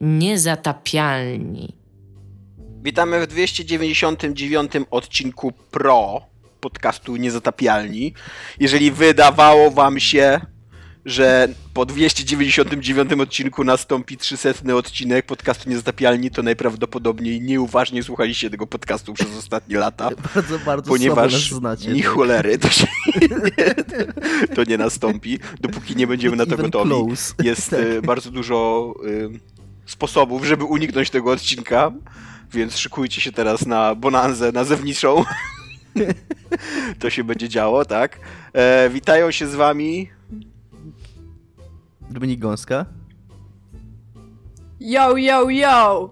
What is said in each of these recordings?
Niezatapialni. Witamy w 299 odcinku Pro podcastu Niezatapialni. Jeżeli wydawało wam się, że po 299 odcinku nastąpi 300 odcinek podcastu Niezatapialni, to najprawdopodobniej nieuważnie słuchaliście tego podcastu przez ostatnie lata. Bardzo, bardzo ponieważ znacie, ni cholery to, się nie, to nie nastąpi, dopóki nie będziemy na to gotowi. close. Jest Tak. e, bardzo dużo e, sposobów, żeby uniknąć tego odcinka, więc szykujcie się teraz na bonanzę nazewniczą. To się będzie działo, tak? E, witają się z wami Dominik Gąska. Yo, yo, yo!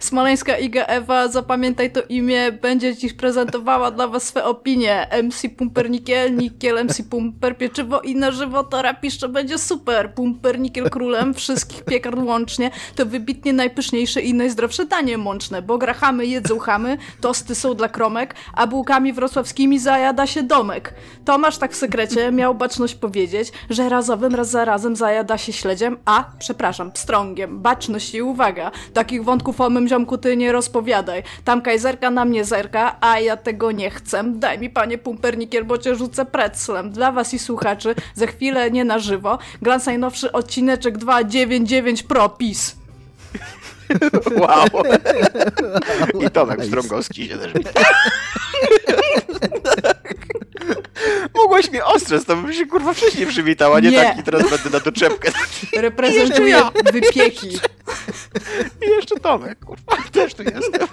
Smoleńska Iga Ewa, zapamiętaj to imię, będzie ci prezentowała dla was swe opinie. MC Pumper Nikiel, MC Pumper, pieczywo i na żywo to rapiszcze będzie super. Pumper Nikiel królem wszystkich piekarn łącznie, to wybitnie najpyszniejsze i najzdrowsze danie mączne, bo grachamy jedzą chamy, tosty są dla kromek, a bułkami wrocławskimi zajada się domek. Tomasz tak w sekrecie miał baczność powiedzieć, że razowym raz za razem zajada się śledziem, a, przepraszam, pstrągiem. Baczność i uwaga, takich wątków o mym ziomku ty nie rozpowiadaj. Tam kajzerka na mnie zerka, a ja tego nie chcę. Daj mi panie pumpernikiel, bo cię rzucę pretzlem. Dla was i słuchaczy, za chwilę nie na żywo, glans najnowszy odcineczek 299 Pro, PiS. Wow! I Tomek Strągowski się też. Mogłaś mnie ostrzec, to bym się kurwa wcześniej przywitała, nie, Nie. taki teraz będę na doczepkę. Reprezentuję ja. wypieki. I jeszcze Tomek, kurwa, też tu jestem.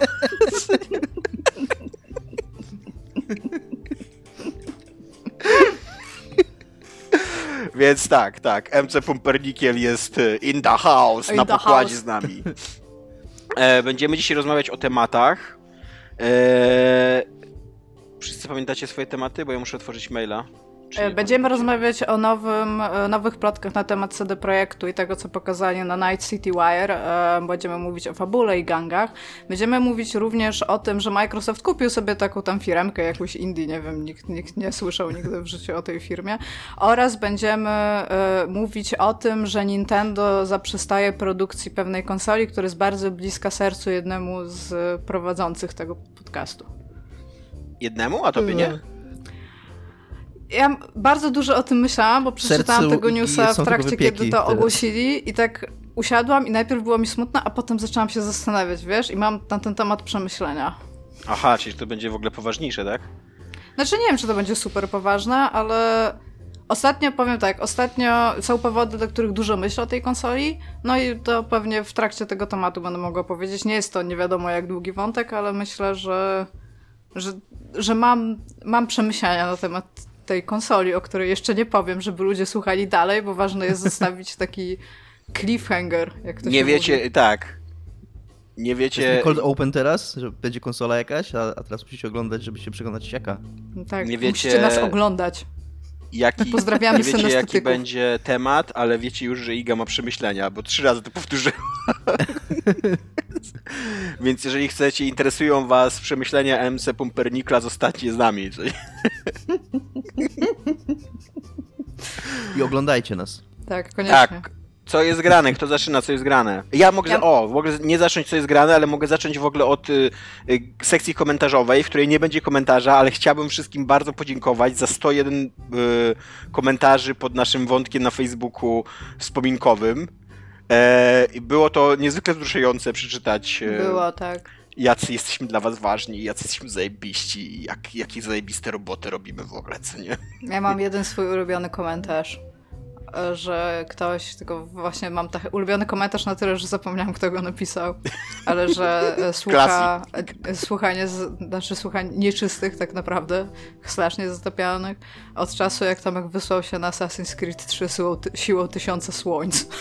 Więc tak, tak, MC Pumpernikiel jest e, in the house, In na the pokładzie house. z nami. E, będziemy dzisiaj rozmawiać o tematach. E, wszyscy pamiętacie swoje tematy? Bo ja muszę otworzyć maila. E, Będziemy rozmawiać o nowym, e, nowych plotkach na temat CD Projektu i tego, co pokazali na Night City Wire. E, Będziemy mówić o fabule i gangach. Będziemy mówić również o tym, że Microsoft kupił sobie taką tam firmkę, jakąś indie, nie wiem, nikt, nikt nie słyszał nigdy w życiu o tej firmie. Oraz będziemy mówić o tym, że Nintendo zaprzestaje produkcji pewnej konsoli, która jest bardzo bliska sercu jednemu z prowadzących tego podcastu. Jednemu, a tobie nie? Ja bardzo dużo o tym myślałam, bo przeczytałam tego newsa w trakcie, kiedy to ogłosili i tak usiadłam i najpierw było mi smutno, a potem zaczęłam się zastanawiać, wiesz, i mam na ten temat przemyślenia. Aha, czyli to będzie w ogóle poważniejsze, tak? Znaczy nie wiem, czy to będzie super poważne, ale ostatnio, powiem tak, ostatnio są powody, do których dużo myślę o tej konsoli, no i to pewnie w trakcie tego tematu będę mogła powiedzieć. Nie jest to nie wiadomo jak długi wątek, ale myślę, że, że, że mam, mam przemyślenia na temat tej konsoli, o której jeszcze nie powiem, żeby ludzie słuchali dalej, bo ważne jest zostawić taki cliffhanger, jak to nie wiecie, mówi. tak. Nie Jest wiecie, Cold Open teraz, że będzie konsola jakaś, a, a teraz musicie oglądać, żeby się przekonać jaka. Tak, nie wiecie- musicie nas oglądać. Jaki, Pozdrawiamy nie wiecie jaki będzie temat, ale wiecie już, że Iga ma przemyślenia, bo trzy razy to powtórzyłem. Więc jeżeli chcecie, interesują was przemyślenia MC Pumpernikla, zostańcie z nami. Czyli- I oglądajcie nas. Tak, koniecznie. Tak. Co jest grane? Kto zaczyna, co jest grane? Ja mogę, Ja- o, mogę nie zacząć, co jest grane, ale mogę zacząć w ogóle od y, y, sekcji komentarzowej, w której nie będzie komentarza, ale chciałbym wszystkim bardzo podziękować za 101 y, komentarzy pod naszym wątkiem na Facebooku wspominkowym. E, było to niezwykle wzruszające przeczytać, e, Było, tak. jacy jesteśmy dla was ważni, jacy jesteśmy zajebiści jak, jakie zajebiste roboty robimy w ogóle, co nie? Ja mam jeden swój ulubiony komentarz, że ktoś, tylko właśnie mam taki ulubiony komentarz na tyle, że zapomniałam, kto go napisał, ale że e, słucha, słuchanie, znaczy słuchanie nieczystych tak naprawdę, strasznie zatopialnych, od czasu jak Tomek wysłał się na Assassin's Creed 3 siłą, siłą tysiąca słońc.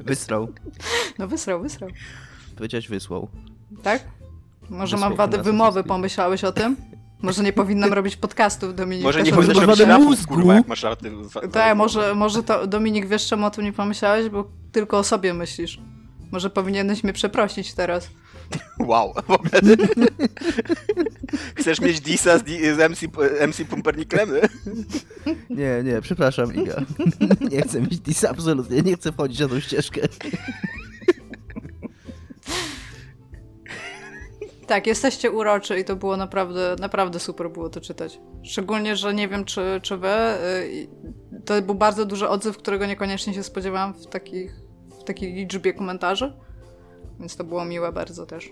Wysrał. No wysrał, wysrał. Powiedziałeś wysłał. Tak? Może Wysłał mam wadę wymowy, pomyślałeś o tym? Może nie powinnam robić podcastów, Dominik. Może nie masz robić rapów, mózgu. kurwa, jak masz raty. Tak, może, może to Dominik wiesz, czemu o tym nie pomyślałeś, bo tylko o sobie myślisz. Może powinieneś mnie przeprosić teraz. Wow, w ogóle. Chcesz mieć Disa z, z MC, MC Pumperniklem? Nie, nie, przepraszam, Iga. Nie chcę mieć dis absolutnie, nie chcę wchodzić na tą ścieżkę. Tak, jesteście uroczy i to było naprawdę, naprawdę super było to czytać. Szczególnie, że nie wiem, czy, czy wy, y, to był bardzo duży odzew, którego niekoniecznie się spodziewałam w, takich, w takiej liczbie komentarzy, więc to było miłe bardzo też.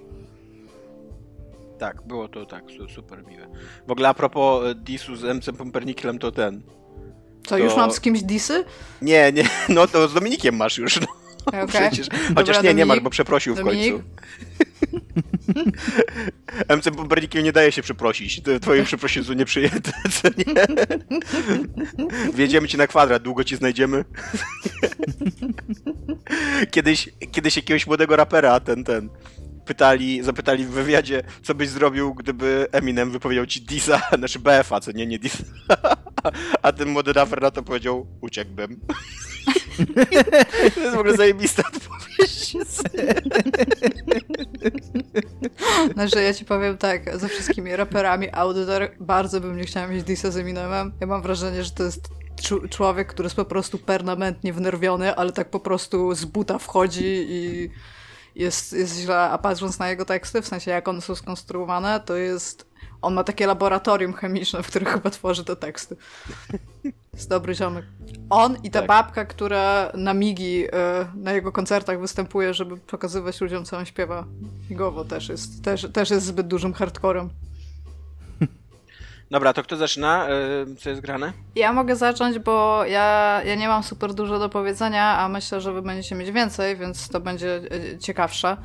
Tak, było to tak, su- super miłe. W ogóle a propos e, Disu z MC Pumperniklem, to ten. Co, już To- mam z kimś disy? Nie, nie, no to z Dominikiem masz już, no. Okej. Przecież. Dobra, Chociaż nie, nie Dominik? masz, bo przeprosił w Dominik? końcu. MC Pumpernikiem nie daje się przeprosić. Twoje przeprosiny są nieprzyjęte, co nie? Wjedziemy ci na kwadrat, długo ci znajdziemy. Kiedyś, kiedyś jakiegoś młodego rapera, ten, ten, pytali, zapytali w wywiadzie, co byś zrobił, gdyby Eminem wypowiedział ci Disa, znaczy BF-a, co nie, nie Disa. A ten młody raper na to powiedział, uciekłbym. To jest w ogóle zajebista odpowiedź. Znaczy, ja ci powiem tak, ze wszystkimi raperami Auditor bardzo bym nie chciała mieć disa z Eminemem. Ja mam wrażenie, że to jest człowiek, który jest po prostu permanentnie wnerwiony, ale tak po prostu z buta wchodzi i jest, jest źle, a patrząc na jego teksty, w sensie jak one są skonstruowane, to jest... On ma takie laboratorium chemiczne, w którym chyba tworzy te teksty. Jest dobry ziomek. On i ta Tak. babka, która na migi y, na jego koncertach występuje, żeby pokazywać ludziom, co on śpiewa migowo, też jest, też, też jest zbyt dużym hardcorem. Dobra, to kto zaczyna? E, Co jest grane? Ja mogę zacząć, bo ja, ja nie mam super dużo do powiedzenia, a myślę, że wy będziecie mieć więcej, więc to będzie e, ciekawsze.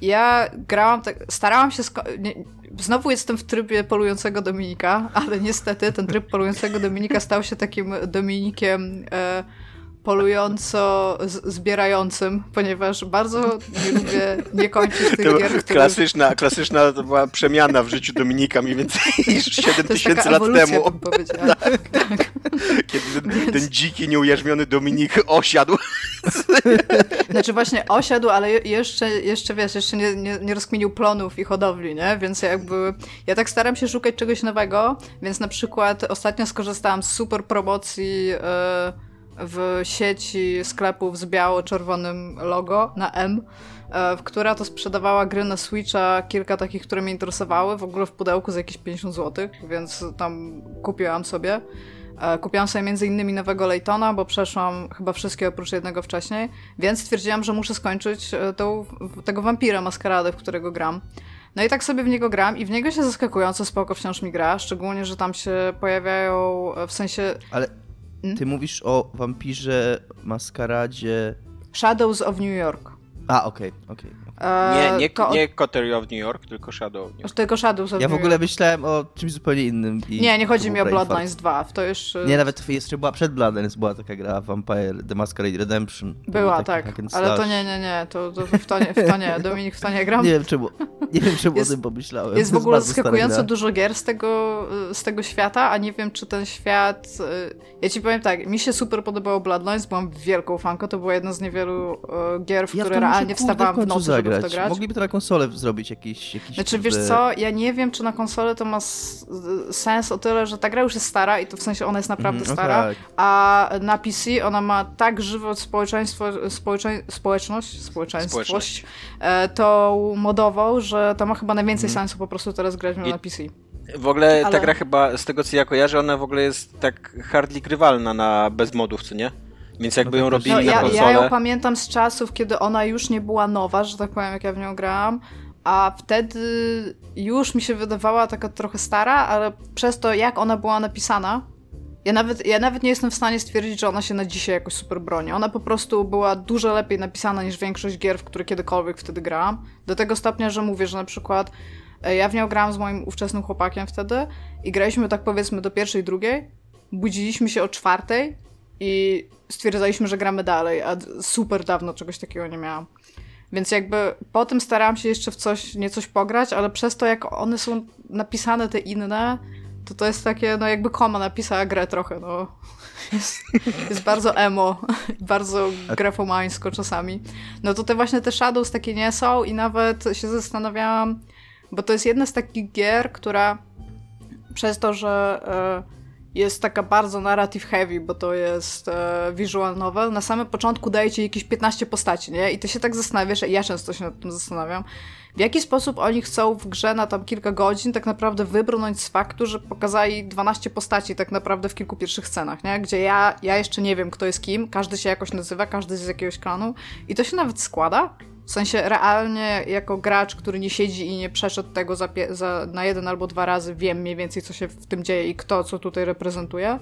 Ja grałam, tak, starałam się. Nie, znowu jestem w trybie polującego Dominika, ale niestety ten tryb polującego Dominika stał się takim Dominikiem e, polująco-zbierającym, ponieważ bardzo nie lubię nie kończyć tych To gier, które... klasyczna, klasyczna to była przemiana w życiu Dominika mniej więcej niż 7 To jest tysięcy lat temu, bym powiedziała. tak. kiedy ten, ten dziki, nieujarzmiony Dominik osiadł. Znaczy właśnie osiadł, ale je- jeszcze, jeszcze wiesz, jeszcze nie, nie, nie rozkminił plonów i hodowli, nie? Więc jakby ja tak staram się szukać czegoś nowego, więc na przykład ostatnio skorzystałam z super promocji e, w sieci sklepów z biało-czerwonym logo na M, e, w która to sprzedawała gry na Switcha, kilka takich, które mnie interesowały, w ogóle w pudełku za jakieś 50 zł, więc tam kupiłam sobie. E, Kupiłam sobie między innymi nowego Laytona, bo przeszłam chyba wszystkie oprócz jednego wcześniej, więc stwierdziłam, że muszę skończyć e, tą, tego wampira maskaradę, w którego gram. No i tak sobie w niego gram i w niego się zaskakująco spoko wciąż mi gra, szczególnie, że tam się pojawiają, w sensie Ale Mm? ty mówisz o wampirze, maskaradzie... Shadows of New York. A, okej, okej. E, Nie, nie, to nie Coterie of New York, tylko Shadow of New York. Tylko Shadows of Ja w ogóle myślałem o czymś zupełnie innym. I Nie, nie chodzi mi o. Bloodlines 2, w to już... e, Nie, nawet jeszcze była przed Bloodlines, była taka gra Vampire The Masquerade Redemption. Była, tak, ale to nie, nie, nie, to, to w, to nie, w to nie, Dominik w to nie gram. Nie wiem czemu, nie wiem czemu Jest- o tym pomyślałem. Jest w ogóle zaskakująco dużo gier z tego, z tego świata, a nie wiem, czy ten świat... y, Ja ci powiem tak, mi się super podobało Bloodlines, byłam wielką fanką, to była jedna z niewielu gier, w Ja które realnie wstawałam w nocy, żeby w to grać. Mogliby to na konsolę zrobić jakiś... jakiś Znaczy, wiesz co, ja nie wiem, czy na konsolę to ma sens o tyle, że ta gra już jest stara i to w sensie ona jest naprawdę Mhm, no stara, tak. a na PC ona ma tak żywo społeczeństwo, społecze, społeczność, społeczeństwość, Społeczność. e, tą modową, że to ma chyba najwięcej Mhm. sensu po prostu teraz grać I- na PC. W ogóle ta Ale- gra chyba, z tego co ja kojarzę, ona w ogóle jest tak hardly grywalna na bez modów, co nie? Więc jakby No ją tak, robili No, na ja, konsolę... ja ją pamiętam z czasów, kiedy ona już nie była nowa, że tak powiem, jak ja w nią grałam. A wtedy już mi się wydawała taka trochę stara, ale przez to, jak ona była napisana, ja nawet, ja nawet nie jestem w stanie stwierdzić, że ona się na dzisiaj jakoś super broni. Ona po prostu była dużo lepiej napisana niż większość gier, w które kiedykolwiek wtedy grałam. Do tego stopnia, że mówię, że na przykład e, ja w nią grałam z moim ówczesnym chłopakiem wtedy i graliśmy tak powiedzmy do pierwszej, drugiej, budziliśmy się o czwartej i stwierdzaliśmy, że gramy dalej, a super dawno czegoś takiego nie miałam. Więc jakby po tym starałam się jeszcze w coś, nie coś pograć, ale przez to, jak one są napisane, te inne, to to jest takie, no jakby koma napisała grę trochę, no. jest, jest bardzo emo, bardzo grafomańsko czasami. No to te właśnie te Shadows takie nie są i nawet się zastanawiałam, bo to jest jedna z takich gier, która przez to, że e, jest taka bardzo narrative heavy, bo to jest e, visual novel. Na samym początku daje ci jakieś 15 postaci, nie? I ty się tak zastanawiasz, ja często się nad tym zastanawiam, w jaki sposób oni chcą w grze na tam kilka godzin tak naprawdę wybrnąć z faktu, że pokazali 12 postaci tak naprawdę w kilku pierwszych scenach, nie? Gdzie ja, ja jeszcze nie wiem, kto jest kim, każdy się jakoś nazywa, każdy z jakiegoś klanu i to się nawet składa. W sensie realnie jako gracz, który nie siedzi i nie przeszedł tego za, za, na jeden albo dwa razy, wiem mniej więcej co się w tym dzieje i kto co tutaj reprezentuje.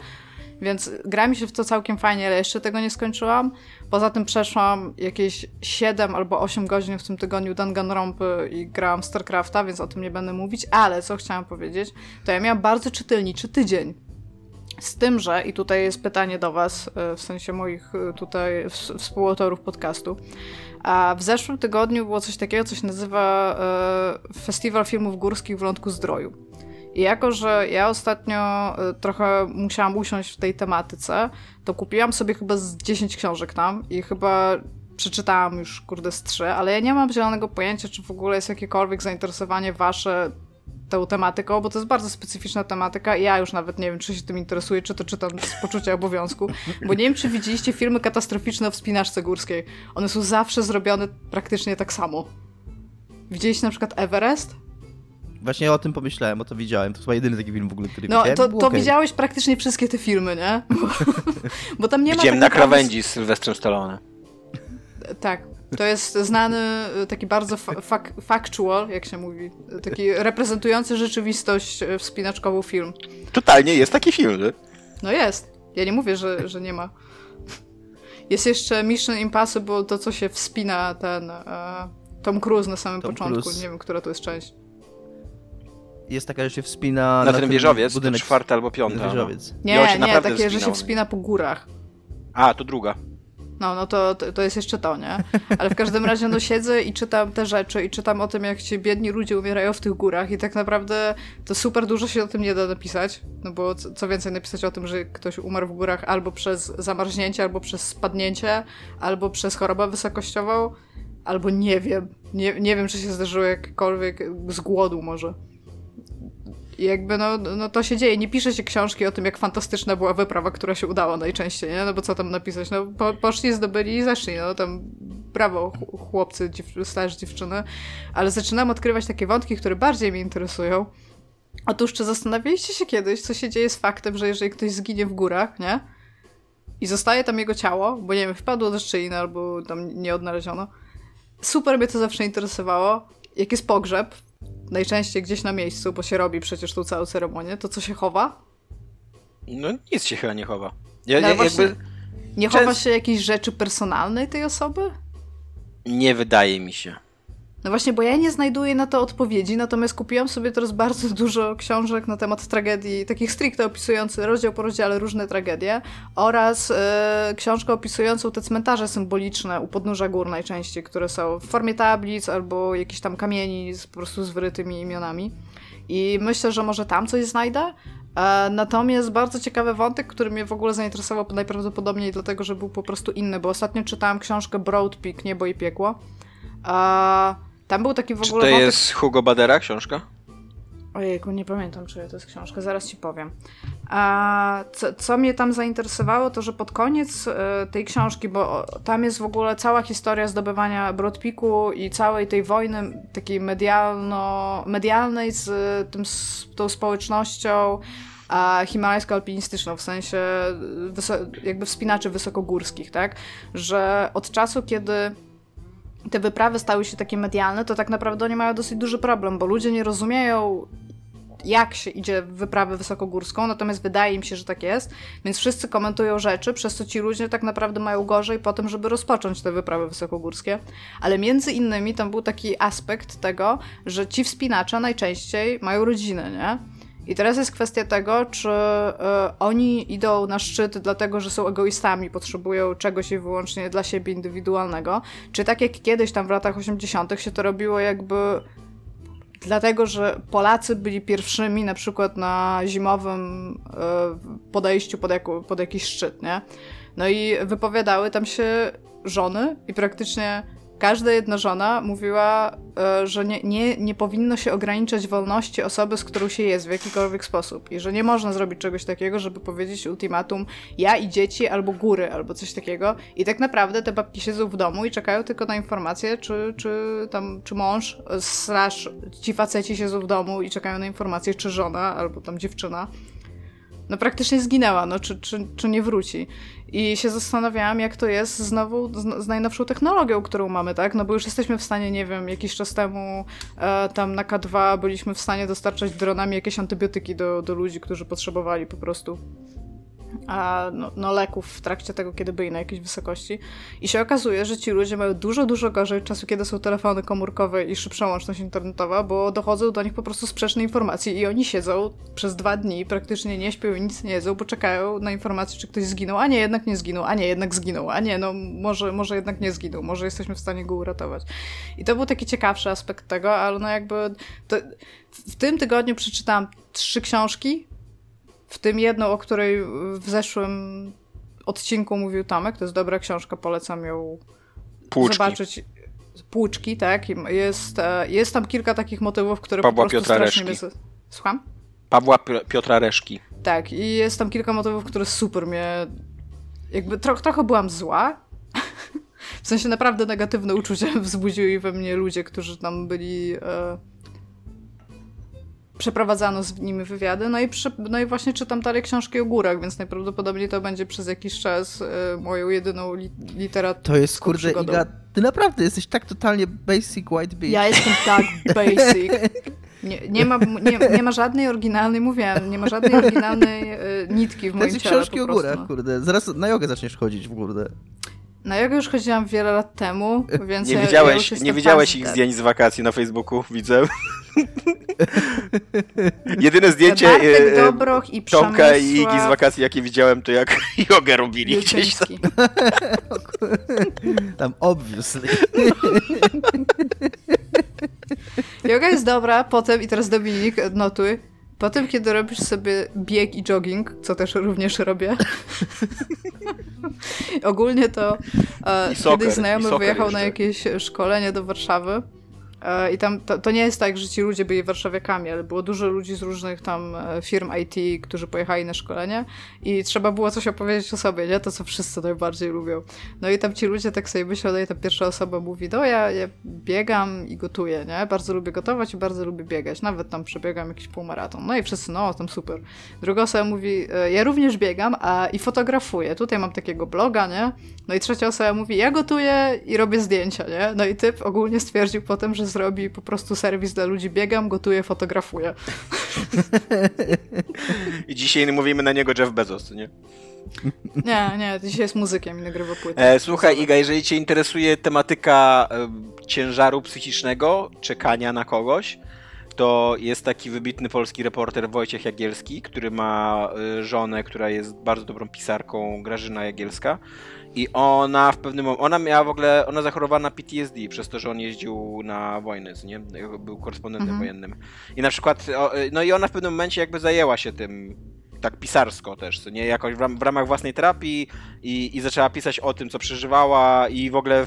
Więc gra mi się w to całkiem fajnie, ale jeszcze tego nie skończyłam. Poza tym przeszłam jakieś 7 albo 8 godzin w tym tygodniu Danganronpy i grałam StarCrafta, więc o tym nie będę mówić. Ale co chciałam powiedzieć, to ja miałam bardzo czytelniczy tydzień. Z tym, że, i tutaj jest pytanie do Was, e, w sensie moich e, tutaj współautorów podcastu, a w zeszłym tygodniu było coś takiego, co się nazywa e, Festiwal Filmów Górskich w Lądku Zdroju. I jako, że ja ostatnio y, trochę musiałam usiąść w tej tematyce, to kupiłam sobie chyba z 10 książek tam i chyba przeczytałam już, kurde, z 3, ale ja nie mam zielonego pojęcia, czy w ogóle jest jakiekolwiek zainteresowanie wasze tą tematyką, bo to jest bardzo specyficzna tematyka i ja już nawet nie wiem, czy się tym interesuję, czy to czytam z poczucia obowiązku, bo nie wiem, czy widzieliście filmy katastroficzne o wspinaczce górskiej. One są zawsze zrobione praktycznie tak samo. Widzieliście na przykład Everest? Właśnie o tym pomyślałem, bo to widziałem. To chyba jedyny taki film w ogóle, który no, widziałem. No, to, to okay. widziałeś praktycznie wszystkie te filmy, nie? Bo, bo tam nie Widziałem ma... na krawędzi z Sylwestrem Stallone. Tak. To jest znany, taki bardzo fa factual, jak się mówi, taki reprezentujący rzeczywistość e, wspinaczkową film. Totalnie jest taki film, nie? No jest. Ja nie mówię, że, że nie ma. Jest jeszcze Mission Impossible, to co się wspina ten uh, Tom Cruise na samym Tom początku. Cruise. Nie wiem, która to jest część jest taka, że się wspina na, na ten wieżowiec, budynek czwarty albo piąty. No. Wieżowiec. Nie, nie, takie, że się wspina po górach. A, to druga. No, no to, to jest jeszcze to, nie? Ale w każdym razie no siedzę i czytam te rzeczy i czytam o tym, jak ci biedni ludzie umierają w tych górach i tak naprawdę to super dużo się o tym nie da napisać, no bo co więcej napisać o tym, że ktoś umarł w górach albo przez zamarznięcie, albo przez spadnięcie, albo przez chorobę wysokościową, albo nie wiem. Nie, nie wiem, czy się zdarzyło jakkolwiek z głodu może. Jakby no, no to się dzieje. Nie pisze się książki o tym, jak fantastyczna była wyprawa, która się udała najczęściej, nie? No bo co tam napisać? No po, poszli, zdobyli i zeszli, no tam brawo chłopcy, dziew dziewczyny. Ale zaczynam odkrywać takie wątki, które bardziej mnie interesują. Otóż, czy zastanawialiście się kiedyś, co się dzieje z faktem, że jeżeli ktoś zginie w górach, nie? I zostaje tam jego ciało, bo nie wiem, wpadło do szczeliny albo tam nie odnaleziono. Super mnie to zawsze interesowało. Jak jest pogrzeb, najczęściej gdzieś na miejscu, bo się robi przecież tą całą ceremonię, to co się chowa? No nic się chyba nie chowa. Ja, no, ja jakby... Nie chowa się jakiejś rzeczy personalnej tej osoby? Nie wydaje mi się. No właśnie, bo ja nie znajduję na to odpowiedzi, natomiast kupiłam sobie teraz bardzo dużo książek na temat tragedii, takich stricte opisujących rozdział po rozdziale różne tragedie oraz e, książkę opisującą te cmentarze symboliczne u podnóża gór najczęściej, które są w formie tablic albo jakichś tam kamieni z, po prostu z wyrytymi imionami. I myślę, że może tam coś znajdę. E, natomiast bardzo ciekawy wątek, który mnie w ogóle zainteresował najprawdopodobniej dlatego, że był po prostu inny, bo ostatnio czytałam książkę Broad Peak, Niebo i Piekło. E, tam był taki w ogóle. Czy to wątek... jest Hugo Badera książka? Ojejku, nie pamiętam, czy to jest książka, zaraz ci powiem. A co, co mnie tam zainteresowało, to że pod koniec e, tej książki, bo tam jest w ogóle cała historia zdobywania Broadpiku i całej tej wojny takiej medialno, medialnej z, tym, z tą społecznością a himalajsko-alpinistyczną, w sensie jakby wspinaczy wysokogórskich, tak? Że od czasu, kiedy te wyprawy stały się takie medialne, to tak naprawdę oni mają dosyć duży problem, bo ludzie nie rozumieją, jak się idzie w wyprawę wysokogórską, natomiast wydaje im się, że tak jest, więc wszyscy komentują rzeczy, przez co ci ludzie tak naprawdę mają gorzej po tym, żeby rozpocząć te wyprawy wysokogórskie. Ale między innymi tam był taki aspekt tego, że ci wspinacze najczęściej mają rodziny, nie? I teraz jest kwestia tego, czy y, oni idą na szczyt dlatego, że są egoistami, potrzebują czegoś i wyłącznie dla siebie indywidualnego, czy tak jak kiedyś tam w latach 80. się to robiło jakby dlatego, że Polacy byli pierwszymi na przykład na zimowym e, podejściu pod, jako, pod jakiś szczyt, nie? No i wypowiadały tam się żony i praktycznie każda jedna żona mówiła, e, że nie, nie, nie powinno się ograniczać wolności osoby, z którą się jest w jakikolwiek sposób. I że nie można zrobić czegoś takiego, żeby powiedzieć ultimatum ja i dzieci albo góry, albo coś takiego. I tak naprawdę te babki siedzą w domu i czekają tylko na informację, czy, czy tam, czy mąż, slash ci faceci siedzą w domu i czekają na informację, czy żona, albo tam dziewczyna no praktycznie zginęła, no czy, czy, czy nie wróci. I się zastanawiałam, jak to jest z, z, najnowszą technologią, którą mamy, tak? No bo już jesteśmy w stanie, nie wiem, jakiś czas temu e, tam na K2 byliśmy w stanie dostarczać dronami jakieś antybiotyki do, do ludzi, którzy potrzebowali po prostu a, no, no, leków w trakcie tego, kiedy byli na jakiejś wysokości. I się okazuje, że ci ludzie mają dużo, dużo gorzej czasu, kiedy są telefony komórkowe i szybsza łączność internetowa, bo dochodzą do nich po prostu sprzeczne informacje i oni siedzą przez dwa dni, praktycznie nie śpią i nic nie jedzą, bo czekają na informację, czy ktoś zginął, a nie, jednak nie zginął, a nie, jednak zginął, a nie, no może, może jednak nie zginął, może jesteśmy w stanie go uratować. I to był taki ciekawszy aspekt tego, ale no jakby to, w tym tygodniu przeczytałam trzy książki, w tym jedną, o której w zeszłym odcinku mówił Tomek, to jest dobra książka, polecam ją Płuczki. zobaczyć. Płuczki, tak. Jest, e, jest tam kilka takich motywów, które Pawła po prostu Piotra strasznie Reszki. Słucham? Pawła Piotra Reszki. Tak, i jest tam kilka motywów, które super mnie... Jakby tro trochę byłam zła. w sensie naprawdę negatywne uczucia wzbudziły we mnie ludzie, którzy tam byli... E przeprowadzano z nimi wywiady, no i, przy, no i właśnie czytam dalej książki o górach, więc najprawdopodobniej to będzie przez jakiś czas y, moją jedyną li, literaturą. To jest, kurde, przygodą. Iga, ty naprawdę jesteś tak totalnie basic white bitch. Ja jestem tak basic. Nie, nie, ma, nie, nie ma żadnej oryginalnej, mówiłem, nie ma żadnej oryginalnej y, nitki w moim ciele. książki o górach, kurde. Zaraz na jogę zaczniesz chodzić w górę. Na jogę już chodziłam wiele lat temu, więc Nie ja, widziałeś, ja nie widziałeś ich zdjęć z wakacji na Facebooku, widzę. Jedyne zdjęcie Bartek, e, Dobroch i Tomka i Igi z wakacji, jakie widziałem, to jak jogę robili gdzieś tam. tam obviously. Yoga jest dobra, potem, i teraz Dominik, notuj, Potem, kiedy robisz sobie bieg i jogging, co też również robię, ogólnie to e, kiedyś znajomy wyjechał na jakieś szkolenie do Warszawy I tam to, to, nie jest tak, że ci ludzie byli warszawiakami, ale było dużo ludzi z różnych tam e, firm IT, którzy pojechali na szkolenie i trzeba było coś opowiedzieć o sobie, nie? To, co wszyscy najbardziej lubią. No i tam ci ludzie tak sobie myślą, no i ta pierwsza osoba mówi, no ja, ja biegam i gotuję, nie? Bardzo lubię gotować i bardzo lubię biegać. Nawet tam przebiegam jakiś półmaraton. No i wszyscy, no, tam super. Druga osoba mówi, e, ja również biegam a, i fotografuję. Tutaj mam takiego bloga, nie? No i trzecia osoba mówi, ja gotuję i robię zdjęcia, nie? No i typ ogólnie stwierdził potem, że zrobi po prostu serwis dla ludzi. Biegam, gotuję, fotografuję. I dzisiaj mówimy na niego Jeff Bezos, nie? Nie, nie, dzisiaj jest muzykiem i nagrywa płytę. E, słuchaj, Iga, jeżeli cię interesuje tematyka ciężaru psychicznego, czekania na kogoś, to jest taki wybitny polski reporter Wojciech Jagielski, który ma e, żonę, która jest bardzo dobrą pisarką, Grażyna Jagielska. I ona w pewnym momencie, ona miała w ogóle, ona zachorowała na PTSD przez to, że on jeździł na wojnę, nie? Był korespondentem mhm. wojennym. I na przykład, no i ona w pewnym momencie jakby zajęła się tym tak pisarsko też, co nie? Jakoś w, ram, w ramach własnej terapii i, i zaczęła pisać o tym, co przeżywała i w ogóle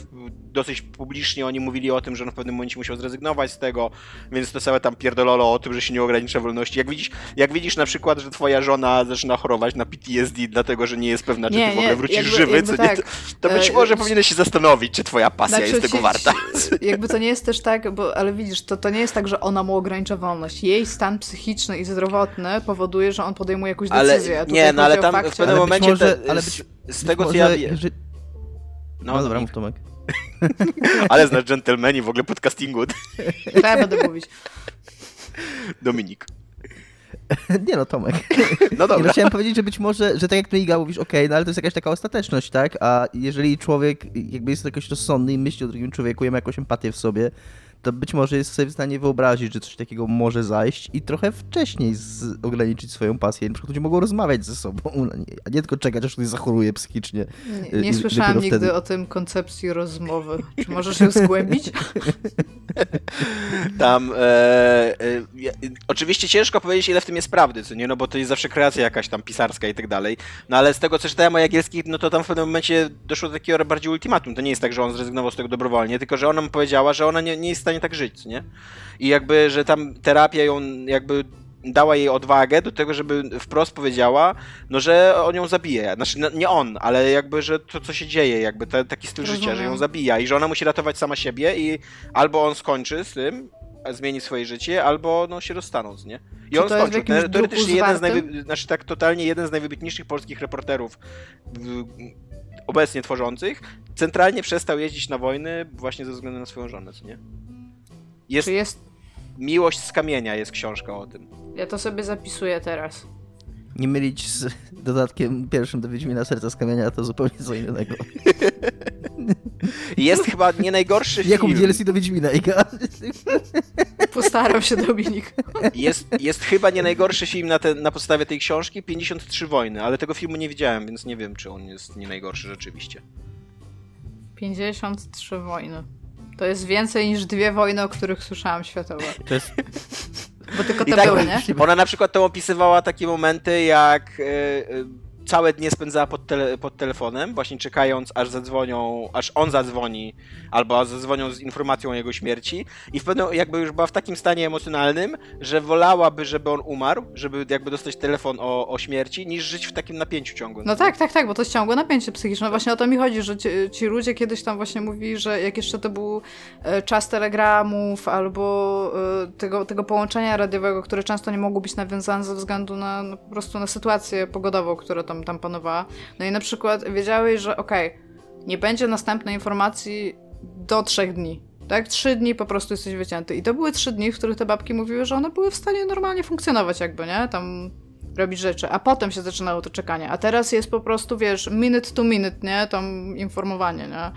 dosyć publicznie oni mówili o tym, że on w pewnym momencie musiał zrezygnować z tego, więc to całe tam pierdololo o tym, że się nie ogranicza wolności. Jak widzisz, jak widzisz na przykład, że twoja żona zaczyna chorować na PTSD, dlatego że nie jest pewna, czy nie, ty w ogóle wrócisz jakby, żywy, jakby tak. nie, to, być e, może e, powinieneś się zastanowić, czy twoja pasja znaczy, jest tego warta. Jakby to nie jest też tak, bo, ale widzisz, to, to nie jest tak, że ona mu ogranicza wolność. Jej stan psychiczny i zdrowotny powoduje, że on podejmuje jakąś decyzję. Ale, nie, no ale tam w pewnym momencie, może, te, ale być, z, tego co ja wiem... No, no dobra, mów Tomek. Ale znasz dżentelmeni w ogóle podcastingu. To ja będę mówić. Dominik. Nie no, Tomek. No dobra. Nie, no, chciałem powiedzieć, że być może, że tak jak ty Iga mówisz, okej, okay, no ale to jest jakaś taka ostateczność, tak? A jeżeli człowiek jakby jest jakoś rozsądny i myśli o drugim człowieku, ma jakąś empatię w sobie, to być może jest sobie w stanie wyobrazić, że coś takiego może zajść i trochę wcześniej z, ograniczyć swoją pasję. Na przykład ludzie mogą rozmawiać ze sobą, a nie tylko czekać, aż ktoś zachoruje psychicznie. Nie, nie słyszyłam nigdy wtedy... o tym koncepcji rozmowy. Czy możesz ją zgłębić? Tam, e, e, oczywiście ciężko powiedzieć, ile w tym jest prawdy, co nie, no bo to jest zawsze kreacja jakaś tam pisarska i tak dalej, no ale z tego, co czytałem o Jagielskich, no to tam w pewnym momencie doszło do takiego bardziej ultimatum, to nie jest tak, że on zrezygnował z tego dobrowolnie, tylko, że ona mu powiedziała, że ona nie, nie jest stanie tak żyć, nie, i jakby, że tam terapia ją jakby dała jej odwagę do tego, żeby wprost powiedziała, no, że on ją zabije. Znaczy, no, nie on, ale jakby, że to, co się dzieje, jakby te, taki styl Rozumiem. życia, że ją zabija i że ona musi ratować sama siebie i albo on skończy z tym, zmieni swoje życie, albo no się rozstaną, nie? I Czy on to jest w skończył. Teoretycznie jeden z najwy... znaczy tak totalnie jeden z najwybitniejszych polskich reporterów w... obecnie tworzących, centralnie przestał jeździć na wojny właśnie ze względu na swoją żonę, co nie? Jest Czy jest... Miłość z kamienia jest książka o tym. Ja to sobie zapisuję teraz. Nie mylić z dodatkiem pierwszym do Wiedźmina Serca z Kamienia, to zupełnie co innego. Jest chyba nie najgorszy Jaką film. DLC do Wiedźmina, Iga? Postaram się, Dominik. Jest, jest chyba nie najgorszy film na, te, na podstawie tej książki, 53 wojny, ale tego filmu nie widziałem, więc nie wiem, czy on jest nie najgorszy rzeczywiście. 53 wojny. To jest więcej niż dwie wojny, o których słyszałam światowe. To jest Bo tylko I te tak, były, nie? ona na przykład to opisywała takie momenty, jak e, e, całe dnie spędzała pod, tele, pod telefonem, właśnie czekając, aż zadzwonią, aż on zadzwoni, albo zadzwonią z informacją o jego śmierci. I w pewnym, jakby już była w takim stanie emocjonalnym, że wolałaby, żeby on umarł, żeby jakby dostać telefon o, o śmierci, niż żyć w takim napięciu ciągłym. No tak, tak, tak, bo to jest ciągłe napięcie psychiczne. Właśnie o to mi chodzi, że ci, ci ludzie kiedyś tam właśnie mówili, że jak jeszcze to był e, czas telegramów albo e, tego, tego połączenia radiowego, które często nie mogło być nawiązane ze względu na no, po prostu na sytuację pogodową, która tam, tam panowała. No i na przykład wiedziałeś, że okej, nie będzie następnej informacji do trzech dni. Tak? Trzy dni po prostu jesteś wycięty. I to były trzy dni, w których te babki mówiły, że one były w stanie normalnie funkcjonować jakby, nie? Tam robić rzeczy, a potem się zaczynało to czekanie. A teraz jest po prostu, wiesz, minute to minute, nie? Tam informowanie, nie?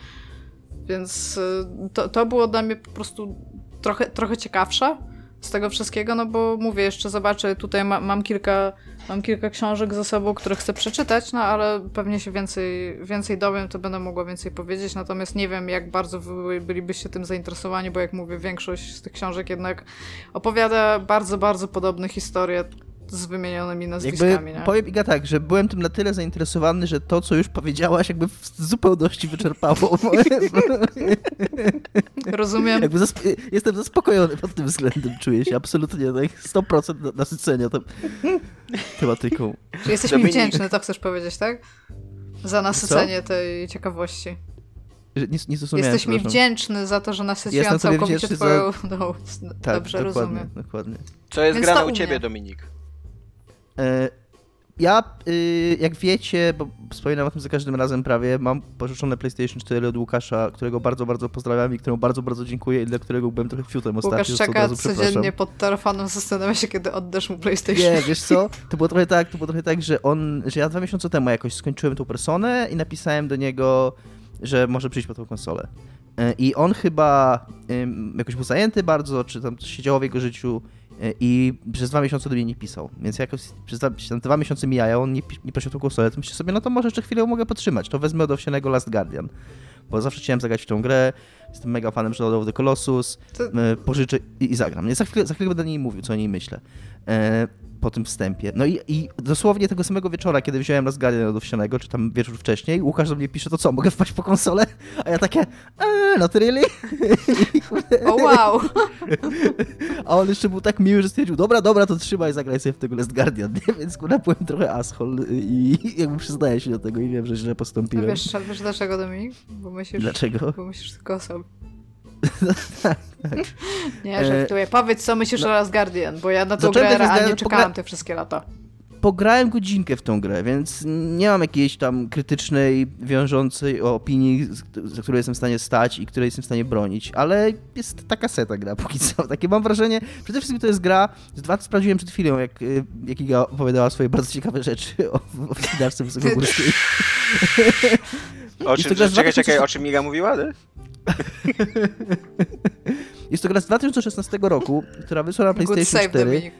Więc y, to, to było dla mnie po prostu trochę, trochę ciekawsze z tego wszystkiego, no bo mówię, jeszcze zobaczę, tutaj ma, mam kilka mam kilka książek ze sobą, które chcę przeczytać, no ale pewnie się więcej, więcej dowiem, to będę mogła więcej powiedzieć, natomiast nie wiem, jak bardzo wy bylibyście tym zainteresowani, bo jak mówię, większość z tych książek jednak opowiada bardzo, bardzo podobne historie z wymienionymi nazwiskami, Jakby nie? powiem Iga tak, że byłem tym na tyle zainteresowany, że to, co już powiedziałaś, jakby w zupełności wyczerpało moje... Rozumiem. jakby zasp- jestem zaspokojony pod tym względem, czuję się absolutnie tak 100% na- nasycenia tą tematyką. Czy jesteś mi Dominik. wdzięczny, to chcesz powiedzieć, tak? Za nasycenie tej ciekawości. Że Nie, nie Jesteś mi wdzięczny za to, że nasyciłam całkowicie twoją... za- No, Tak, dobrze, dokładnie, rozumiem. dokładnie. Co jest Więc grane u ciebie. Dominik? E, Ja, y, jak wiecie, bo wspominam o tym za każdym razem prawie, mam pożyczone PlayStation 4 od Łukasza, którego bardzo, bardzo pozdrawiam i któremu bardzo, bardzo dziękuję i dla którego byłem trochę fiutem ostatnio, Łukasz czeka codziennie pod telefonem, zastanawia się, kiedy oddasz mu PlayStation. Nie, wiesz co? To było trochę tak, to było trochę tak, że on, że ja dwa miesiące temu jakoś skończyłem tą personę i napisałem do niego, że może przyjść po tą konsolę. E, I on chyba jakoś był zajęty bardzo, czy tam coś się działo w jego życiu i przez dwa miesiące do mnie nie pisał. Więc jakoś przez dwa, miesiące mijają, on nie, nie prosił o konsolę, to myślę sobie, no to może jeszcze chwilę mogę podtrzymać. To wezmę od owsianego Last Guardian. Bo zawsze chciałem zagrać w tą grę, jestem mega fanem Shadow of the Colossus, To- e, pożyczę i, i zagram. Nie, za, chwilę, za chwilę będę o niej mówił, co o niej myślę. E, po tym wstępie. No i, i dosłownie tego samego wieczora, kiedy wziąłem Last Guardian od owsianego, czy tam wieczór wcześniej, Łukasz do mnie pisze, to co, mogę wpaść po konsolę? A ja takie, eee, not really. O wow! A on jeszcze był tak miły, że stwierdził, dobra, dobra, to trzymaj, zagraj sobie w tego Last Guardian? Więc kurde, byłem trochę asshole i jakby przyznaję się do tego i wiem, że źle No postąpiłem. wiesz, wiesz dlaczego, Dominik? Bo myślisz, Dlaczego? Bo myślisz tylko o sobie. Tak, tak. Nie, E, żartuję. Powiedz, co myślisz no- o Last Guardian, bo ja na tą grę realnie czekałam te wszystkie lata. Pograłem godzinkę w tą grę, więc nie mam jakiejś tam krytycznej, wiążącej opinii, za którą jestem w stanie stać i której jestem w stanie bronić, ale jest taka seta gra póki co. Takie mam wrażenie, przede wszystkim to jest gra, z dwa sprawdziłem przed chwilą, jak, y, jak Iga opowiadała swoje bardzo ciekawe rzeczy o, o Widarce Wysokogórskiej. O czym, czekaj, czekaj, 2000 o czym Miga mówiła? ty? Jest to gra z 2016 roku, która wyszła na PlayStation save, 4. Dominik.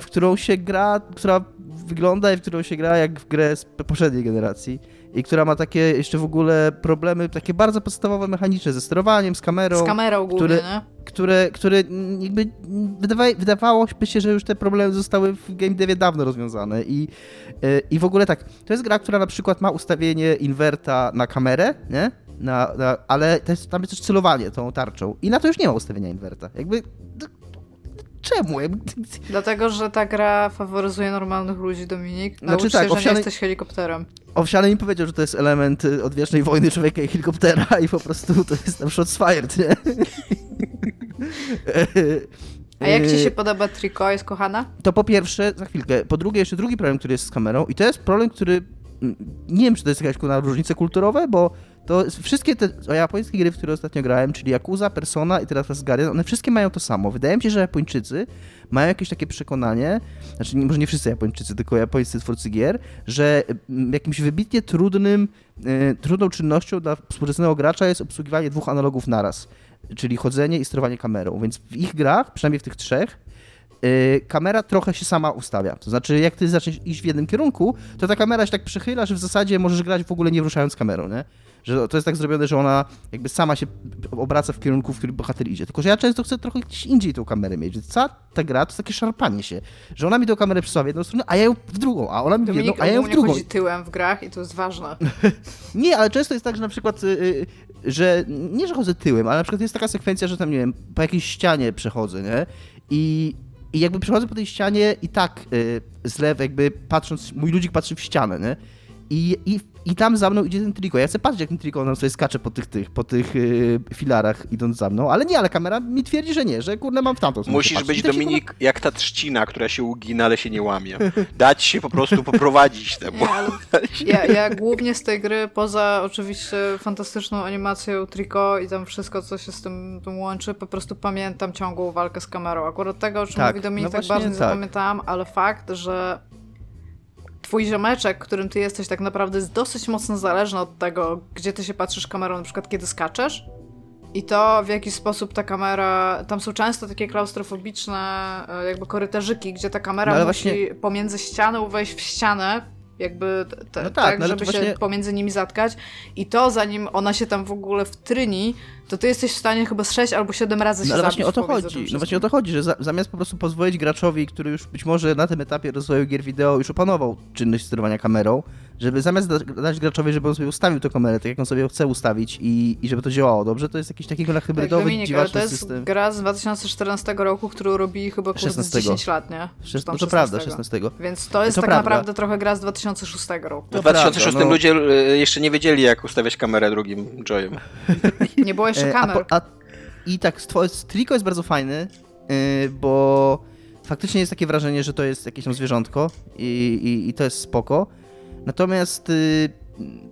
w którą się gra, która wygląda i w którą się gra jak w grę z poprzedniej generacji i która ma takie jeszcze w ogóle problemy, takie bardzo podstawowe mechaniczne ze sterowaniem, z kamerą, Z kamerą głównie, który- nie? które, które jakby wydawa, wydawało się, że już te problemy zostały w game devie dawno rozwiązane i, i w ogóle tak, to jest gra, która na przykład ma ustawienie inwerta na kamerę, nie? Na, na, ale jest, tam jest też celowanie tą tarczą i na to już nie ma ustawienia inwerta. Jakby czemu? Dlatego, że ta gra faworyzuje normalnych ludzi, Dominik. Znaczy Naucz tak, się, że owsiany... nie jesteś helikopterem. Owsiany mi powiedział, że to jest element y, odwiecznej wojny człowieka i helikoptera i po prostu to jest tam shots fired, nie? A jak ci się podoba Triko? Jest kochana? To po pierwsze, za chwilkę. Po drugie, jeszcze drugi problem, który jest z kamerą i to jest problem, który nie wiem, czy to jest jakaś kurna różnice kulturowe, bo to wszystkie te japońskie gry, w które ostatnio grałem, czyli Yakuza, Persona i teraz Asgardian, one wszystkie mają to samo. Wydaje mi się, że Japończycy mają jakieś takie przekonanie, znaczy może nie wszyscy Japończycy, tylko japońscy twórcy gier, że mm, jakimś wybitnie trudnym, y, trudną czynnością dla współczesnego gracza jest obsługiwanie dwóch analogów naraz, czyli chodzenie i sterowanie kamerą. Więc w ich grach, przynajmniej w tych trzech, Yy, kamera trochę się sama ustawia. To znaczy, jak ty zaczniesz iść w jednym kierunku, to ta kamera się tak przychyla, że w zasadzie możesz grać w ogóle nie ruszając kamerą, nie? Że to jest tak zrobione, że ona jakby sama się obraca w kierunku, w którym bohater idzie. Tylko, że ja często chcę trochę gdzieś indziej tą kamerę mieć. Więc cała ta gra to takie szarpanie się, że ona mi tą kamerę przesuwa w jedną stronę, a ja ją w drugą, a ona mi w jedną, a ja ją w drugą. chodzi tyłem w grach i to jest ważne. nie, ale często jest tak, że na przykład, yy, że nie, że chodzę tyłem, ale na przykład jest taka sekwencja, że tam, nie wiem, po jakiejś ścianie przechodzę, nie? I i jakby przechodzę po tej ścianie i tak y, z lewej, jakby patrząc, mój ludzik patrzy w ścianę, nie? I, i, I tam za mną idzie ten triko. Ja chcę patrzeć, jak ten triko nam sobie skacze po tych, tych, po tych yy, filarach, idąc za mną, ale nie, ale kamera mi twierdzi, że nie, że kurde mam w tamtą Musisz być, Dominik, kurwa... jak ta trzcina, która się ugina, ale się nie łamie. Dać się po prostu poprowadzić temu. Nie, ja, ja głównie z tej gry, poza oczywiście fantastyczną animacją triko i tam wszystko, co się z tym, tym łączy, po prostu pamiętam ciągłą walkę z kamerą. Akurat tego, o czym tak, mówi Dominik, no tak bardzo nie tak. zapamiętałam, ale fakt, że twój ziomeczek, którym ty jesteś tak naprawdę jest dosyć mocno zależny od tego, gdzie ty się patrzysz kamerą, na przykład kiedy skaczesz. I to w jaki sposób ta kamera. Tam są często takie klaustrofobiczne, e, jakby korytarzyki, gdzie ta kamera no, musi właśnie... pomiędzy ścianą wejść w ścianę, jakby te, no tak, tak no żeby się właśnie... pomiędzy nimi zatkać. I to zanim ona się tam w ogóle wtryni, to ty jesteś w stanie chyba z 6 albo 7 razy no, się no, ale właśnie o to chodzi. No właśnie o to chodzi, że za, zamiast po prostu pozwolić graczowi, który już być może na tym etapie rozwoju gier wideo już opanował czynność sterowania kamerą, żeby zamiast dać graczowi, żeby on sobie ustawił tę kamerę tak, jak on sobie chce ustawić i, i żeby to działało dobrze, to jest jakiś taki gra hybrydowy, tak, Dominik, ale to jest system. gra z 2014 roku, którą robili chyba kurde 10 lat, nie? Szes, no to prawda, 16. Więc to jest to tak prawda. naprawdę trochę gra z 2006 roku. W 2006 no. ludzie e, jeszcze nie wiedzieli, jak ustawiać kamerę drugim Joyem. Nie było jeszcze e, kamer. A, a, I tak, Trico jest bardzo fajny, yy, bo faktycznie jest takie wrażenie, że to jest jakieś tam zwierzątko i, i, i to jest spoko. Natomiast y,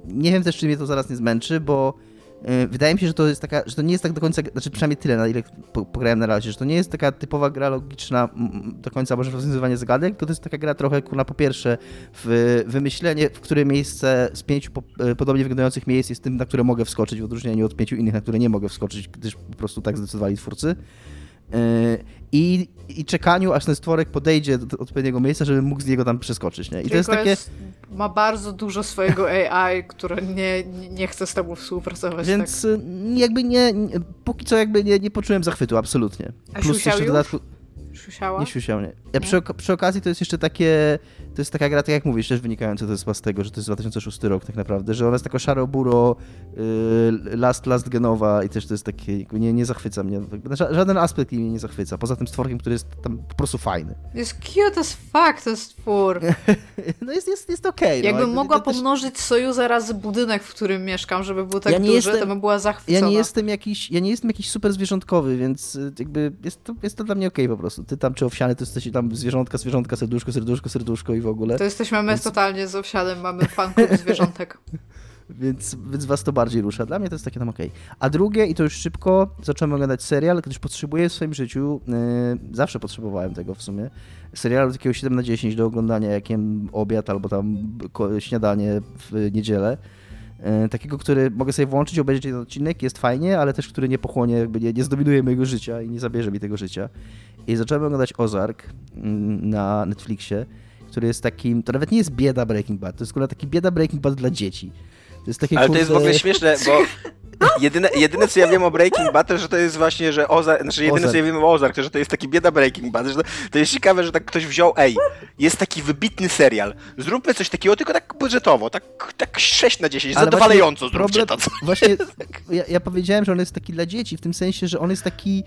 nie wiem też, czy mnie to zaraz nie zmęczy, bo y, wydaje mi się, że to jest taka, że to nie jest tak do końca, znaczy przynajmniej tyle, na ile pograłem na razie, że to nie jest taka typowa gra logiczna do końca, może rozwiązywanie zagadek, to, to jest taka gra trochę, kurna, po pierwsze w wymyślenie, w które miejsce z pięciu y, podobnie wyglądających miejsc jest tym, na które mogę wskoczyć, w odróżnieniu od pięciu innych, na które nie mogę wskoczyć, gdyż po prostu tak zdecydowali twórcy. I, i czekaniu, aż ten stworek podejdzie do odpowiedniego miejsca, żeby mógł z niego tam przeskoczyć. Nie? I to jest takie. Jest, ma bardzo dużo swojego AI, które nie, nie chce z tobą współpracować. Więc tak. jakby nie, póki co jakby nie, nie poczułem zachwytu, absolutnie. A Plus jeszcze w dodatku. Siusiała? Nie siusiał, nie. Ja przy, przy, okazji to jest jeszcze takie, to jest taka gra, tak jak mówisz, też wynikająca to jest z tego, że to jest 2006 rok tak naprawdę, że ona jest taka szaro-buro, yy, last, last genowa i też to jest takie, nie, nie zachwyca mnie, żaden aspekt mnie nie zachwyca, poza tym stworkiem, który jest tam po prostu fajny. Jest cute as fuck ten stwór. no jest, jest, jest okej. Okay, Jakbym no. mogła też... pomnożyć Sojuza razy budynek, w którym mieszkam, żeby był tak ja duży, jestem, to bym była zachwycona. Ja nie jestem jakiś, ja nie jestem jakiś super zwierzątkowy, więc y, jakby jest to, jest to dla mnie okej okay po prostu. Ty tam czy owsiany, to jesteś tam zwierzątka, zwierzątka, serduszko, serduszko, serduszko i w ogóle. To jesteśmy my więc... totalnie z owsianem, mamy fanklub zwierzątek. więc, więc was to bardziej rusza. Dla mnie to jest takie tam okej. Okay. A drugie, i to już szybko, zacząłem oglądać serial, gdyż potrzebuję w swoim życiu, yy, zawsze potrzebowałem tego w sumie, serialu takiego 7 na 10 do oglądania, jakiem obiad albo tam śniadanie w niedzielę. Yy, takiego, który mogę sobie włączyć, obejrzeć jeden odcinek, jest fajnie, ale też który nie pochłonie, jakby nie, nie zdominuje mojego życia i nie zabierze mi tego życia. I zacząłem oglądać Ozark mm, na Netflixie, który jest takim, to nawet nie jest bieda Breaking Bad, to jest taki bieda Breaking Bad dla dzieci. jest takie, Ale kurde... to jest w ogóle śmieszne, bo jedyne, jedyne co ja wiem o Breaking Bad, to że to jest właśnie, że Ozark, znaczy jedyne Ozark. co ja wiem o Ozark, to że to jest taki bieda Breaking Bad, że to, to jest ciekawe, że tak ktoś wziął, ej, jest taki wybitny serial, zróbmy coś takiego, tylko tak budżetowo, tak, tak 6 na 10, Ale zadowalająco właśnie zróbcie to. problem- Właśnie ja, ja powiedziałem, że on jest taki dla dzieci, w tym sensie, że on jest taki...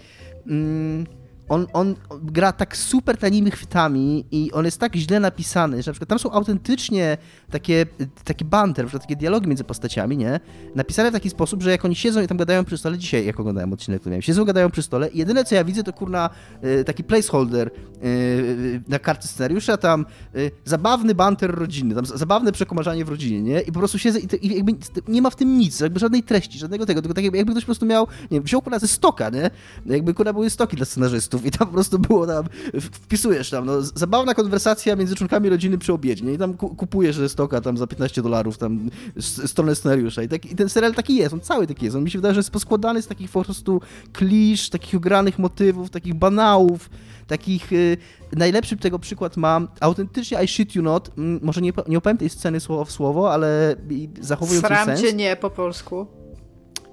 Mm, on, on gra tak super tanimi chwytami i on jest tak źle napisany, że na przykład tam są autentycznie takie, takie banter, na takie dialogi między postaciami, nie? Napisane w taki sposób, że jak oni siedzą i tam gadają przy stole, dzisiaj jak oglądałem odcinek, to miałem, siedzą, gadają przy stole i jedyne co ja widzę to kurna y, taki placeholder y, na kartce scenariusza, tam y, zabawny banter rodzinny, tam zabawne przekomarzanie w rodzinie, nie? I po prostu siedzę i, to, i jakby nie ma w tym nic, jakby żadnej treści, żadnego tego, tylko tak jakby, jakby ktoś po prostu miał, nie wiem, wziął kurna ze stoka, nie? Jakby kurna były stoki dla scenarzystów i tam po prostu było tam, wpisujesz tam, no, zabawna konwersacja między członkami rodziny przy obiedzie, nie? I tam ku, kupujesz ze stoka tam za 15 dolarów tam stronę scenariusza i, tak, i ten serial taki jest, on cały taki jest, on mi się wydaje, że jest poskładany z takich po prostu klisz, takich ogranych motywów, takich banałów, takich... Y, najlepszy tego przykład mam, autentycznie I shit you not, mm, może nie, nie opowiem tej sceny słowo w słowo, ale zachowując Sram sens. cię nie po polsku.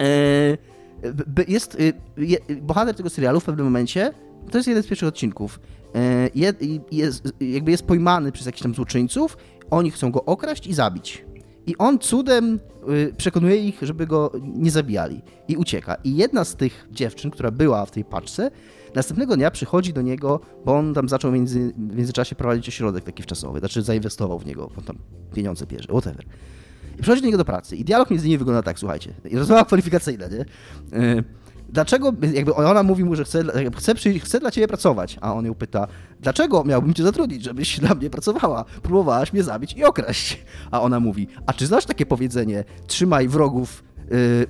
E, jest y, je, bohater tego serialu w pewnym momencie, to jest jeden z pierwszych odcinków, e, je, jest, jakby jest pojmany przez jakichś tam złoczyńców, oni chcą go okraść i zabić. I on cudem y, przekonuje ich, żeby go nie zabijali. I ucieka. I jedna z tych dziewczyn, która była w tej paczce, następnego dnia przychodzi do niego, bo on tam zaczął między, w międzyczasie prowadzić ośrodek taki wczasowy, znaczy zainwestował w niego, bo tam pieniądze bierze, whatever. I przychodzi do niego do pracy i dialog między nimi wygląda tak, słuchajcie, i rozmowa kwalifikacyjna, nie? Dlaczego, jakby ona mówi mu, że chce, chce, przyjść, chce dla ciebie pracować, a on ją pyta, dlaczego miałbym cię zatrudnić, żebyś dla mnie pracowała? Próbowałaś mnie zabić i okraść. A ona mówi, a czy znasz takie powiedzenie, trzymaj wrogów,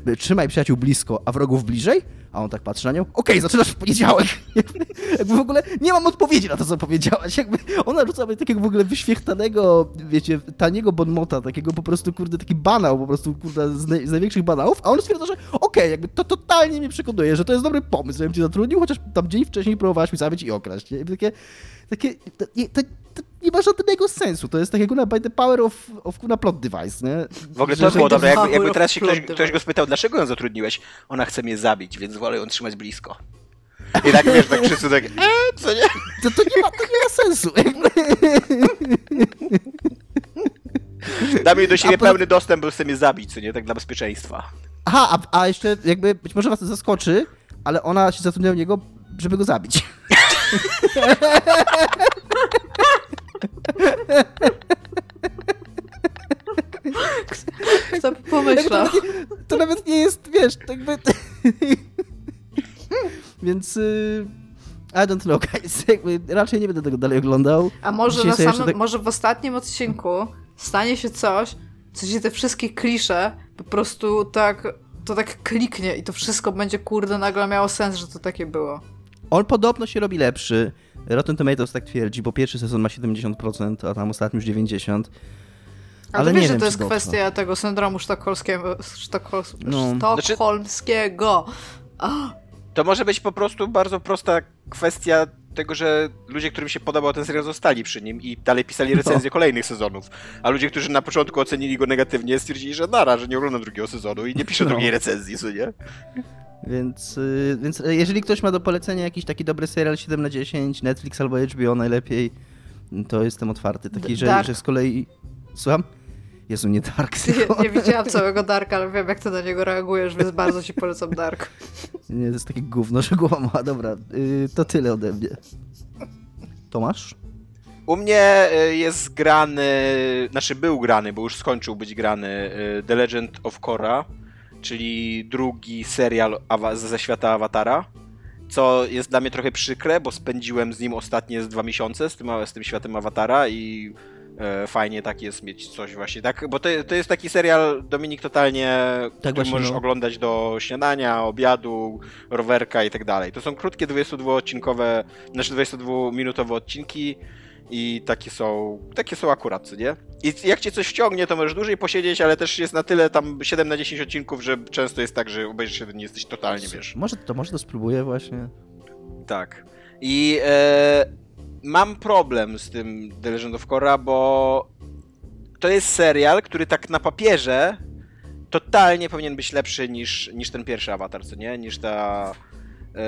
yy, trzymaj przyjaciół blisko, a wrogów bliżej? A on tak patrzy na nią, okej, zaczynasz w poniedziałek. Jakby, w ogóle nie mam odpowiedzi na to, co powiedziałaś. Jakby ona rzuca mnie takiego w ogóle wyświechtanego, wiecie, taniego bonmota, takiego po prostu, kurde, taki banał, po prostu, kurde, z, naj, z największych banałów, a on stwierdza, że okej, jakby to totalnie mnie przekonuje, że to jest dobry pomysł, żebym cię zatrudnił, chociaż tam dzień wcześniej próbowałaś mi zabić i okraść. Nie? Takie, takie, to, to nie ma żadnego sensu, to jest tak jak na by the power of, of kurna plot device, nie? W ogóle Że- to było dobre, jakby, jakby teraz się ktoś, ktoś go spytał, dlaczego ją zatrudniłeś? Ona chce mnie zabić, więc wolę ją trzymać blisko. I tak wiesz, tak wszyscy tak, eee, co nie? To, to, nie ma, to nie ma sensu. Jakby. Dam jej do siebie poza- pełny dostęp, bo chce mnie zabić, co nie? Tak dla bezpieczeństwa. Aha, a, a jeszcze jakby, być może was to zaskoczy, ale ona się zatrudnia u niego, żeby go zabić. Kto pomyślał? To nawet nie jest, wiesz, tak jakby... Więc... y, I don't know, guys. Raczej nie będę tego dalej oglądał. A może, Dzisiaj na samym, tak- może w ostatnim odcinku stanie się coś, co się te wszystkie klisze po prostu tak, to tak kliknie i to wszystko będzie kurde nagle miało sens, że to takie było. On podobno się robi lepszy. Rotten Tomatoes tak twierdzi, bo pierwszy sezon ma 70%, a tam ostatni już 90%. Ale, Ale to nie wiesz, że to jest kwestia tego syndromu sztokholmskiego, No. sztokholmskiego. A, To może być po prostu bardzo prosta kwestia tego, że ludzie, którym się podobał ten serial, zostali przy nim i dalej pisali recenzje kolejnych sezonów. A ludzie, którzy na początku ocenili go negatywnie, stwierdzili, że nara, że nie oglądam drugiego sezonu i nie piszę No. drugiej recenzji, co nie? Więc, y, więc y, jeżeli ktoś ma do polecenia jakiś taki dobry serial 7 na 10, Netflix albo HBO najlepiej, to jestem otwarty. Taki, że, że z kolei... Słucham? Jezu, nie Dark. nie, nie widziałam całego Darka, ale wiem jak ty na niego reagujesz, więc bardzo ci polecam Dark. Nie, to jest takie gówno, że głowa ma. Dobra, y, to tyle ode mnie. Tomasz? U mnie y, jest grany, znaczy był grany, bo już skończył być grany The Legend of Korra, czyli drugi serial ze świata Awatara, co jest dla mnie trochę przykre, bo spędziłem z nim ostatnie z dwa miesiące, z tym, z tym światem Awatara i e, fajnie tak jest mieć coś właśnie tak, bo to, to jest taki serial, Dominik, totalnie, który właśnie, możesz no. oglądać do śniadania, obiadu, rowerka i tak dalej. To są krótkie 22-odcinkowe, znaczy 22-minutowe odcinki i takie są, takie są akurat, co nie? I jak cię coś wciągnie, to możesz dłużej posiedzieć, ale też jest na tyle tam 7 na 10 odcinków, że często jest tak, że obejrzysz jeden i jesteś totalnie, wiesz. Może to, może to spróbuję właśnie. Tak. I e, mam problem z tym The Legend of Korra, bo to jest serial, który tak na papierze totalnie powinien być lepszy niż, niż ten pierwszy awatar, co nie? Niż ta. E,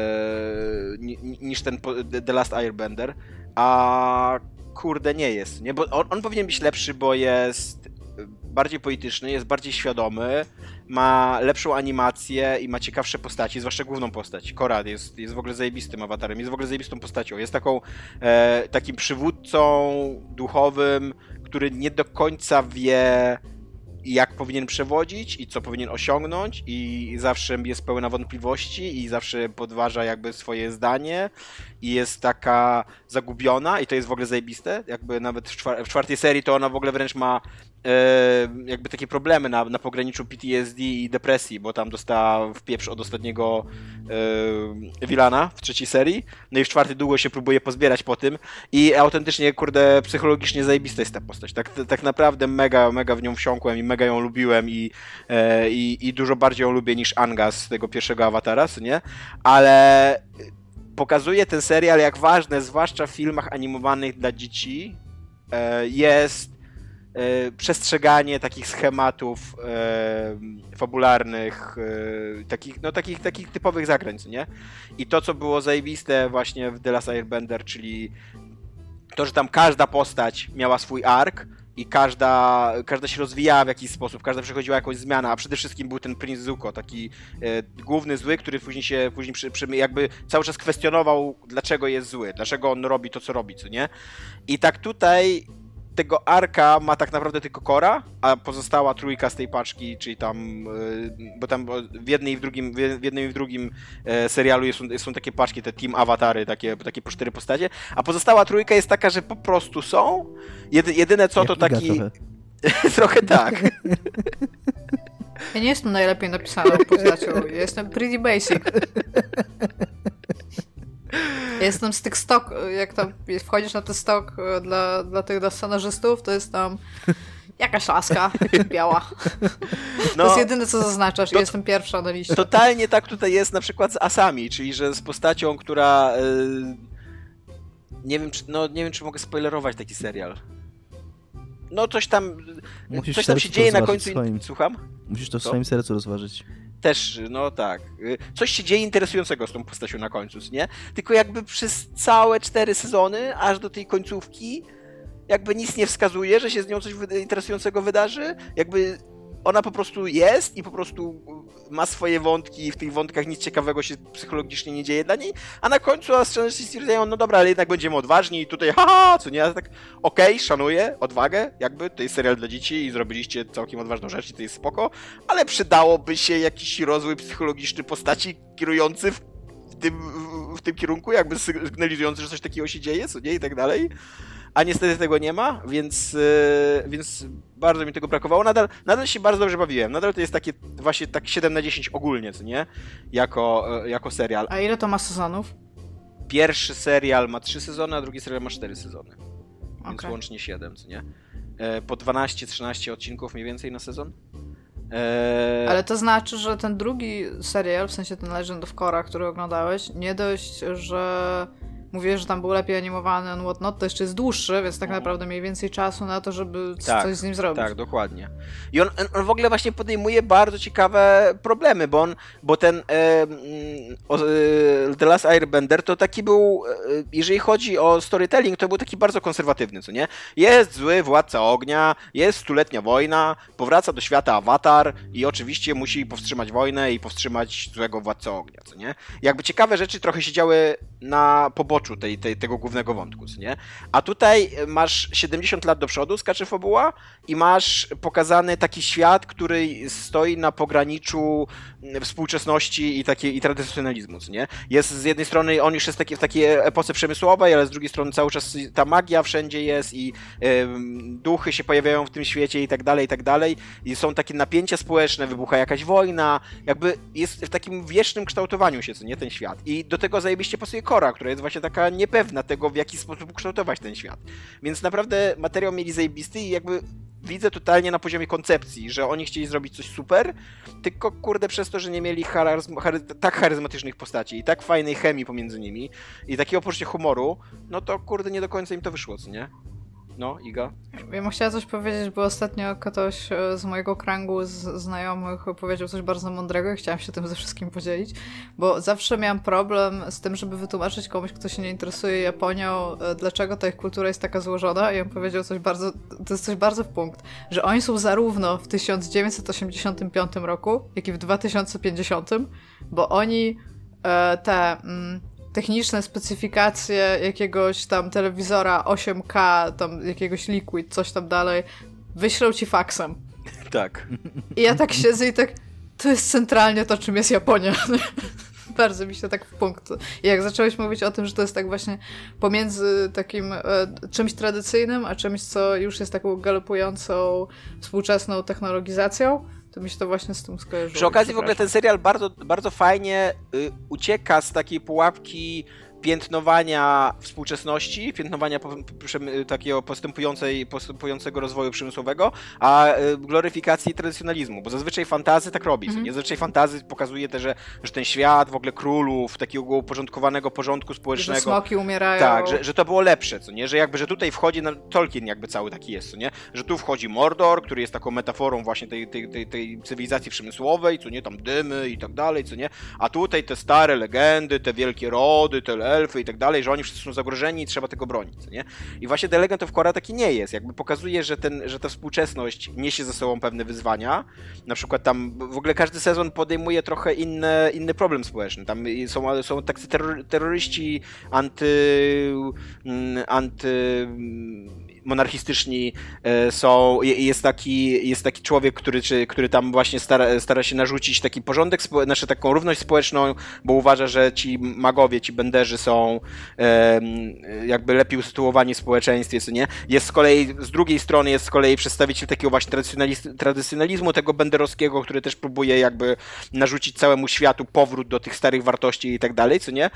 niż ten The Last Airbender. A kurde, nie jest, nie? Bo on, on powinien być lepszy, bo jest bardziej polityczny, jest bardziej świadomy, ma lepszą animację i ma ciekawsze postaci, zwłaszcza główną postać. Korad jest, jest w ogóle zajebistym awatarem, jest w ogóle zajebistą postacią. Jest taką, e, takim przywódcą duchowym, który nie do końca wie, jak powinien przewodzić i co powinien osiągnąć i zawsze jest pełna wątpliwości i zawsze podważa jakby swoje zdanie i jest taka zagubiona i to jest w ogóle zajebiste, jakby nawet w, czwar w czwartej serii to ona w ogóle wręcz ma jakby takie problemy na, na pograniczu PTSD i depresji, bo tam dostała w pieprz od ostatniego e, Wilana w trzeciej serii, no i w czwartej długo się próbuje pozbierać po tym. I autentycznie, kurde, psychologicznie zajebista jest ta postać, tak, tak naprawdę mega, mega w nią wsiąkłem i mega ją lubiłem i, e, i, dużo bardziej ją lubię niż Anga z tego pierwszego awatara, nie? Ale pokazuje ten serial, jak ważne, zwłaszcza w filmach animowanych dla dzieci, e, jest e, przestrzeganie takich schematów fabularnych, takich, no, takich, takich typowych zagrań, nie? I to, co było zajebiste właśnie w The Last Airbender, czyli to, że tam każda postać miała swój ark, i każda, każda się rozwijała w jakiś sposób, każda przechodziła jakąś zmianę, a przede wszystkim był ten Prince Zuko, taki e, główny zły, który później się, później przy, przy, jakby cały czas kwestionował, dlaczego jest zły, dlaczego on robi to, co robi, co nie? I tak tutaj tego arka ma tak naprawdę tylko Kora, a pozostała trójka z tej paczki, czyli tam, e, bo tam w jednej i w drugim, w jednym i w drugim e, serialu są, są takie paczki, te team awatary, takie, takie po cztery postacie, a pozostała trójka jest taka, że po prostu są. Jedy, jedyne co to taki... Trochę. trochę tak. Ja nie jestem najlepiej napisaną postacią, ja jestem pretty basic. Ja jestem z tych stok, jak tam wchodzisz na ten stok e, dla, dla tych dla scenarzystów, to jest tam jakaś laska biała. No, to jest jedyne, co zaznaczasz. To, jestem pierwsza na liście. Totalnie tak tutaj jest na przykład z Asami, czyli że z postacią, która... Yy, nie wiem, czy, no, nie wiem, czy mogę spoilerować taki serial. No coś tam, Musisz coś tam się dzieje na końcu. Swoim. Słucham? Musisz to w swoim sercu rozważyć też, no tak. Y, coś się dzieje interesującego z tą postacią na końcu, nie? Tylko jakby przez całe cztery sezony, aż do tej końcówki, jakby nic nie wskazuje, że się z nią coś interesującego wydarzy. Jakby ona po prostu jest i po prostu ma swoje wątki i w tych wątkach nic ciekawego się psychologicznie nie dzieje dla niej, a na końcu Astronaci stwierdzają, no dobra, ale jednak będziemy odważni i tutaj haha, co nie, tak okej, okay, szanuję odwagę, jakby to jest serial dla dzieci i zrobiliście całkiem odważną rzecz i to jest spoko, ale przydałoby się jakiś rozwój psychologiczny postaci kierujący w tym, w tym kierunku, jakby sygnalizujący, że coś takiego się dzieje, co nie, i tak dalej a niestety tego nie ma, więc, yy, więc bardzo mi tego brakowało. Nadal, nadal się bardzo dobrze bawiłem. Nadal to jest takie właśnie tak 7 na 10 ogólnie, co nie? Jako, yy, jako serial. A ile to ma sezonów? Pierwszy serial ma 3 sezony, a drugi serial ma 4 sezony. Więc okay. łącznie 7, co nie? Yy, po 12-13 odcinków mniej więcej na sezon. Eee... Ale to znaczy, że ten drugi serial, w sensie ten Legend of Korra, który oglądałeś, nie dość, że mówiłeś, że tam był lepiej animowany on whatnot, to jeszcze jest dłuższy, więc tak mhm. naprawdę miej więcej czasu na to, żeby tak, coś z nim zrobić. Tak, dokładnie. I on, on w ogóle właśnie podejmuje bardzo ciekawe problemy, bo on, bo ten e, o, The Last Airbender to taki był, e, jeżeli chodzi o storytelling, to był taki bardzo konserwatywny, co nie? Jest zły władca ognia, jest stuletnia wojna, powraca do świata awatar i oczywiście musi powstrzymać wojnę i powstrzymać złego władcę ognia, co nie? Jakby ciekawe rzeczy trochę się działy na poboczu tej, tej, tego głównego wątku, nie? A tutaj masz 70 lat do przodu, skacze fabuła i masz pokazany taki świat, który stoi na pograniczu współczesności i, i tradycjonalizmu, nie? Jest z jednej strony, on już jest taki, w takiej epoce przemysłowej, ale z drugiej strony cały czas ta magia wszędzie jest i y, duchy się pojawiają w tym świecie i tak dalej, i tak dalej. I są takie napięcia społeczne, wybucha jakaś wojna, jakby jest w takim wiecznym kształtowaniu się, co nie, ten świat. I do tego zajebiście pasuje Kora, która jest właśnie taka niepewna tego, w jaki sposób ukształtować ten świat. Więc naprawdę materiał mieli zajebisty i jakby widzę totalnie na poziomie koncepcji, że oni chcieli zrobić coś super, tylko kurde przez to, że nie mieli charyzm, chary, tak charyzmatycznych postaci i tak fajnej chemii pomiędzy nimi i takiego poczucia humoru, no to kurde nie do końca im to wyszło, co nie? No, Iga? Ja bym chciała coś powiedzieć, bo ostatnio ktoś e, z mojego kręgu z znajomych powiedział coś bardzo mądrego i chciałam się tym ze wszystkim podzielić, bo zawsze miałam problem z tym, żeby wytłumaczyć komuś, kto się nie interesuje Japonią, e, dlaczego ta ich kultura jest taka złożona i on powiedział coś bardzo, to jest coś bardzo w punkt, że oni są zarówno w 1985 roku, jak i w 2050, bo oni e, te... Mm, techniczne specyfikacje jakiegoś tam telewizora 8K, tam jakiegoś Liquid, coś tam dalej, wyślą ci faksem. Tak. I ja tak siedzę i tak, to jest centralnie to, czym jest Japonia. Bardzo mi się tak w punkt. I jak zacząłeś mówić o tym, że to jest tak właśnie pomiędzy takim e, czymś tradycyjnym, a czymś, co już jest taką galopującą współczesną technologizacją, to mi się to właśnie z tym skojarzyło. Przy okazji w ogóle ten serial bardzo, bardzo fajnie y, ucieka z takiej pułapki piętnowania współczesności, piętnowania takiego postępującej, postępującego rozwoju przemysłowego, a y, gloryfikacji tradycjonalizmu, bo zazwyczaj fantazy tak robi. Mm -hmm. Zazwyczaj fantazy pokazuje też, że, że ten świat, w ogóle królów, takiego uporządkowanego porządku społecznego. Że smoki umierają. Tak, że, że to było lepsze, co nie? Że jakby, że tutaj wchodzi, na, Tolkien jakby cały taki jest, co nie? Że tu wchodzi Mordor, który jest taką metaforą właśnie tej, tej, tej, tej cywilizacji przemysłowej, co nie? Tam dymy i tak dalej, co nie? A tutaj te stare legendy, te wielkie rody, te elfy i tak dalej, że oni wszyscy są zagrożeni i trzeba tego bronić, nie? I właśnie The Legend of Korra taki nie jest, jakby pokazuje, że, ten, że ta współczesność niesie ze sobą pewne wyzwania, na przykład tam w ogóle każdy sezon podejmuje trochę inny, inny problem społeczny, tam są, są tacy terroryści anty, mm, anty monarchistyczni e, są, jest taki, jest taki człowiek, który, który tam właśnie stara, stara się narzucić taki porządek, znaczy taką równość społeczną, bo uważa, że ci magowie, ci benderzy są jakby lepiej usytuowani w społeczeństwie, co nie? Jest z kolei, z drugiej strony jest z kolei przedstawiciel takiego właśnie tradycjonalizmu tego benderowskiego, który też próbuje jakby narzucić całemu światu powrót do tych starych wartości i tak dalej, co nie?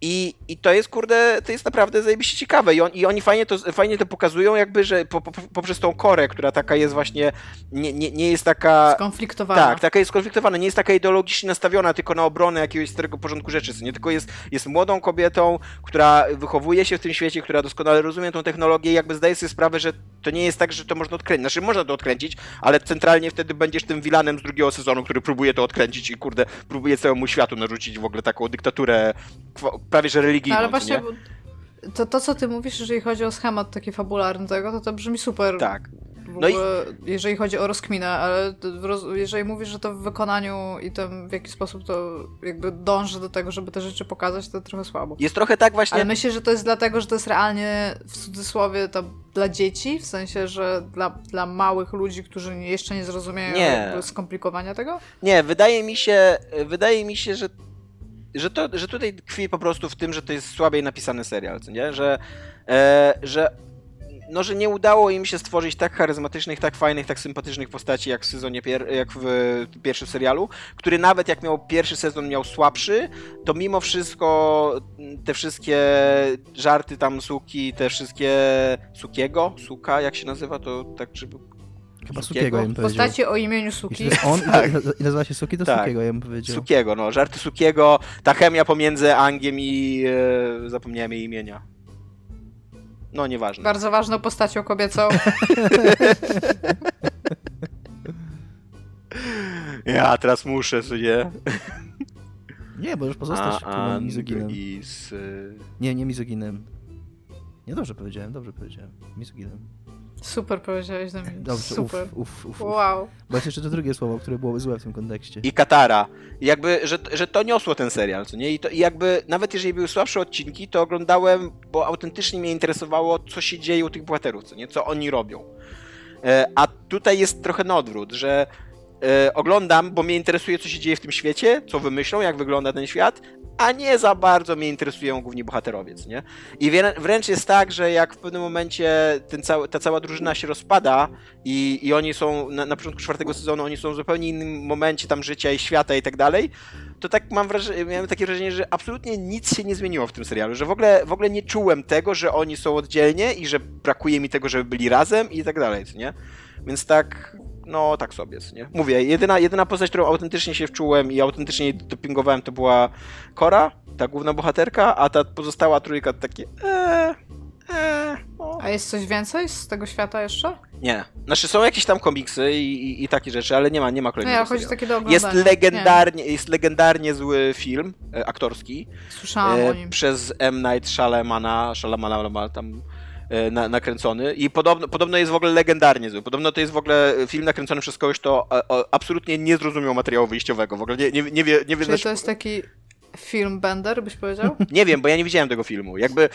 I, I to jest, kurde, to jest naprawdę zajebiście ciekawe. I, on, i oni fajnie to, fajnie to pokazują, jakby, że po, po, poprzez tą korę, która taka jest właśnie, nie, nie, nie jest taka... Skonfliktowana. Tak, taka jest skonfliktowana, nie jest taka ideologicznie nastawiona tylko na obronę jakiegoś starego porządku rzeczy, nie tylko jest, jest młodą kobietą, która wychowuje się w tym świecie, która doskonale rozumie tą technologię i jakby zdaje sobie sprawę, że to nie jest tak, że to można odkręcić. Znaczy, można to odkręcić, ale centralnie wtedy będziesz tym wilanem z drugiego sezonu, który próbuje to odkręcić i, kurde, próbuje całemu światu narzucić w ogóle taką dyktaturę prawie że religijną. Ale właśnie, to, to co ty mówisz, jeżeli chodzi o schemat taki fabularny tego, to to brzmi super. Tak. No i... jeżeli chodzi o rozkminę, ale jeżeli mówisz, że to w wykonaniu i tym w jaki sposób to jakby dąży do tego, żeby te rzeczy pokazać, to trochę słabo. Jest trochę tak właśnie. Ale myślę, że to jest dlatego, że to jest realnie w cudzysłowie to dla dzieci, w sensie, że dla, dla małych ludzi, którzy jeszcze nie zrozumieją nie. skomplikowania tego? Nie, wydaje mi się, wydaje mi się, że że, to, że tutaj tkwi po prostu w tym, że to jest słabiej napisany serial, co nie? Że, e, że no, że nie udało im się stworzyć tak charyzmatycznych, tak fajnych, tak sympatycznych postaci jak w sezonie, pier jak w pierwszym serialu, który nawet jak miał pierwszy sezon miał słabszy, to mimo wszystko te wszystkie żarty tam Suki, te wszystkie Sukiego, Suka, jak się nazywa, to tak, żeby Chyba Sukiego, ja Postaci o imieniu Suki. Jeśli on tak. i nazywa się Suki, to tak. Sukiego, ja bym powiedział. Sukiego, no, żarty Sukiego, ta chemia pomiędzy Angiem i... E, zapomniałem jej imienia. No, nieważne. Bardzo ważną postacią kobiecą. ja teraz muszę, nie? Nie, możesz pozostać a, mizoginem. Z... Nie, nie mizoginem. Nie, dobrze powiedziałem, dobrze powiedziałem. Mizoginem. Super powiedziałeś do mnie. Dobrze, Super. Uf, uf, uf, wow. Bo jest jeszcze to drugie słowo, które byłoby złe w tym kontekście. I Katara. I jakby, że, że to niosło ten serial, co nie? I, to, I jakby, nawet jeżeli były słabsze odcinki, to oglądałem, bo autentycznie mnie interesowało, co się dzieje u tych bohaterów, co nie? Co oni robią. E, a tutaj jest trochę na odwrót, że e, oglądam, bo mnie interesuje, co się dzieje w tym świecie, co wymyślą, jak wygląda ten świat, a nie za bardzo mnie interesują główni bohaterowie, nie? I wręcz jest tak, że jak w pewnym momencie ten cały, ta cała drużyna się rozpada i, i oni są, na, na początku czwartego sezonu, oni są w zupełnie innym momencie tam życia i świata i tak dalej, to tak mam wrażenie, miałem takie wrażenie, że absolutnie nic się nie zmieniło w tym serialu, że w ogóle, w ogóle nie czułem tego, że oni są oddzielnie i że brakuje mi tego, żeby byli razem i tak dalej, nie? Więc tak, no tak sobie, nie? Mówię, jedyna, jedyna postać, którą autentycznie się wczułem i autentycznie dopingowałem, to była Kora, ta główna bohaterka, a ta pozostała trójka takie eee, eee no. A jest coś więcej z tego świata jeszcze? Nie. Znaczy są jakieś tam komiksy i, i, i takie rzeczy, ale nie ma, nie ma No kolejnego ja chodzi serialu. takie do Jest legendarnie, jest legendarnie zły film e, aktorski Nie, Słyszałam e, o nim. przez M. Night Shyamalana, Shyamalana tam na, nakręcony i podobno, podobno jest w ogóle legendarnie zły. Podobno to jest w ogóle film nakręcony przez kogoś, kto e, absolutnie nie zrozumiał materiału wyjściowego. W ogóle nie, nie, nie wie, nie wie Czyli znaczy- to jest taki film Bender, byś powiedział? Nie wiem, bo ja nie widziałem tego filmu. Jakby e,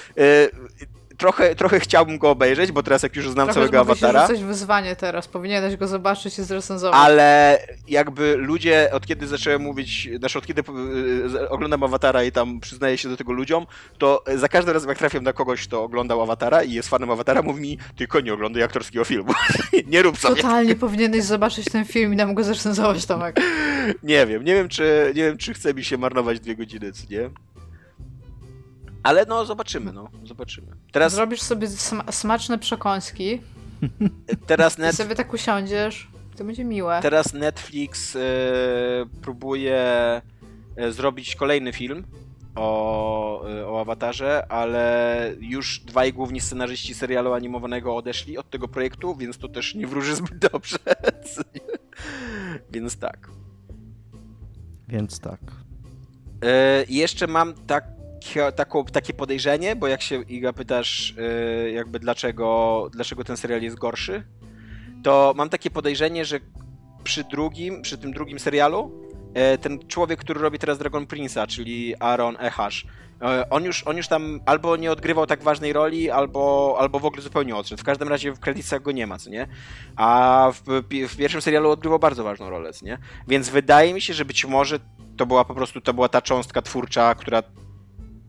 trochę, trochę chciałbym go obejrzeć, bo teraz jak już znam Trochę całego awatara. rzucać wyzwanie teraz. Powinieneś go zobaczyć i zrecenzować. Ale jakby ludzie, od kiedy zacząłem mówić, znaczy od kiedy y, oglądam Awatara i tam przyznaję się do tego ludziom, to za każdym razem jak trafiam na kogoś, kto oglądał Awatara i jest fanem Awatara, mówi mi, tylko nie oglądaj aktorskiego filmu. nie rób sobie. Totalnie powinieneś zobaczyć ten film i nam go zrecenzować, Tomek. Nie wiem, nie wiem, czy, nie wiem, czy chce mi się marnować dwie godziny, czy nie? Ale no, zobaczymy, no, zobaczymy. Teraz, Zrobisz sobie sma- smaczne przekąski teraz, i net, sobie tak usiądziesz. To będzie miłe. teraz Netflix e, próbuje e, zrobić kolejny film o, e, o Awatarze, ale już dwaj główni scenarzyści serialu animowanego odeszli od tego projektu, więc to też nie wróży zbyt dobrze. więc tak. Więc tak. I jeszcze mam tak, taką, takie podejrzenie, bo jak się Iga pytasz, e, jakby dlaczego, dlaczego ten serial jest gorszy, to mam takie podejrzenie, że przy drugim, przy tym drugim serialu, e, ten człowiek, który robi teraz Dragon Prince'a, czyli Aaron Ehash, e, on już, on już tam albo nie odgrywał tak ważnej roli, albo, albo w ogóle zupełnie odszedł. W każdym razie w kredytach go nie ma, co nie? A w, w pierwszym serialu odgrywał bardzo ważną rolę, co nie? Więc wydaje mi się, że być może to była po prostu, to była ta cząstka twórcza, która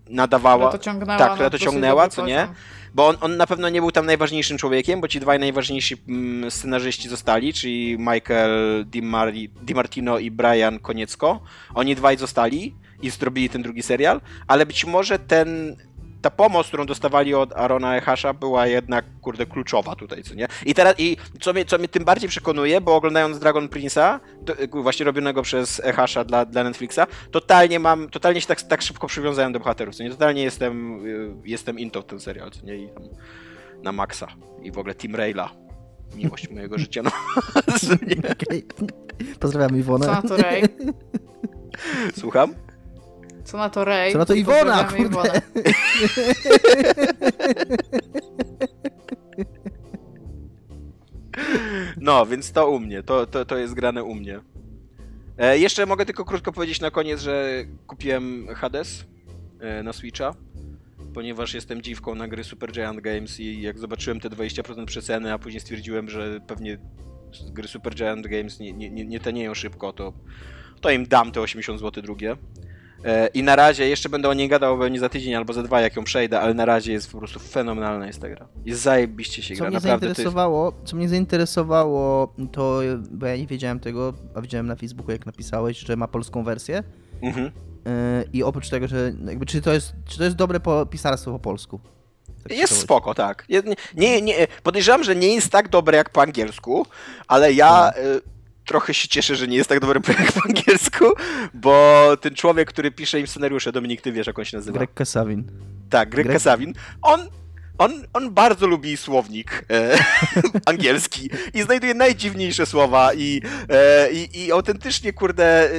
nadawała, Która to ciągnęła tak, która to dosyć ciągnęła, co nie? bo on, on na pewno nie był tam najważniejszym człowiekiem, bo ci dwaj najważniejsi mm, scenarzyści zostali, czyli Michael Di, Mari, Di i Brian Koniecko. Oni dwaj zostali i zrobili ten drugi serial, ale być może ten ta pomoc, którą dostawali od Arona Ehasha była jednak, kurde, kluczowa tutaj, co nie? I teraz, i co mnie, co mnie tym bardziej przekonuje, bo oglądając Dragon Prince'a, to, y, właśnie robionego przez Ehasha dla, dla Netflixa, totalnie mam, totalnie się tak, tak szybko przywiązałem do bohaterów, co nie? Totalnie jestem, y, jestem into w ten serial, co nie? I tam na maksa. I w ogóle Team Raila. Miłość mojego życia, no. Okej. Pozdrawiam Iwonę. Co to Ray? Słucham? Co na to Ray? Co na to Iwona, kurde. Iwonę. No, więc to u mnie, to, to, to jest grane u mnie. E, jeszcze mogę tylko krótko powiedzieć na koniec, że kupiłem Hades e, na Switcha, ponieważ jestem dziwką na gry Super Giant Games i jak zobaczyłem te 20% przeceny, a później stwierdziłem, że pewnie gry Super Giant Games nie, nie, nie- nie tanieją szybko, to, to im dam te 80 zł drugie. E, I na razie, jeszcze będę o niej gadał pewnie za tydzień albo za dwa, jak ją przejdę, ale na razie jest po prostu fenomenalna jest ta gra. Jest zajebiście się Co gra, mnie naprawdę to jest... zainteresowało, co mnie zainteresowało, to, bo ja nie wiedziałem tego, a widziałem na Facebooku, jak napisałeś, że ma polską wersję. Mhm. Yy, I oprócz tego, że jakby, czy to jest, czy to jest dobre po, pisarstwo po polsku? Tak Jest spoko, tak. Nie, nie, nie, podejrzewam, że nie jest tak dobre jak po angielsku, ale ja y, trochę się cieszę, że nie jest tak dobre jak po angielsku, bo ten człowiek, który pisze im scenariusze, Dominik, ty wiesz, jak on się nazywa. Greg Kasawin. Tak, Greg Greg- Kasawin. On, on, on bardzo lubi słownik e, angielski i znajduje najdziwniejsze słowa i, e, i, i autentycznie, kurde...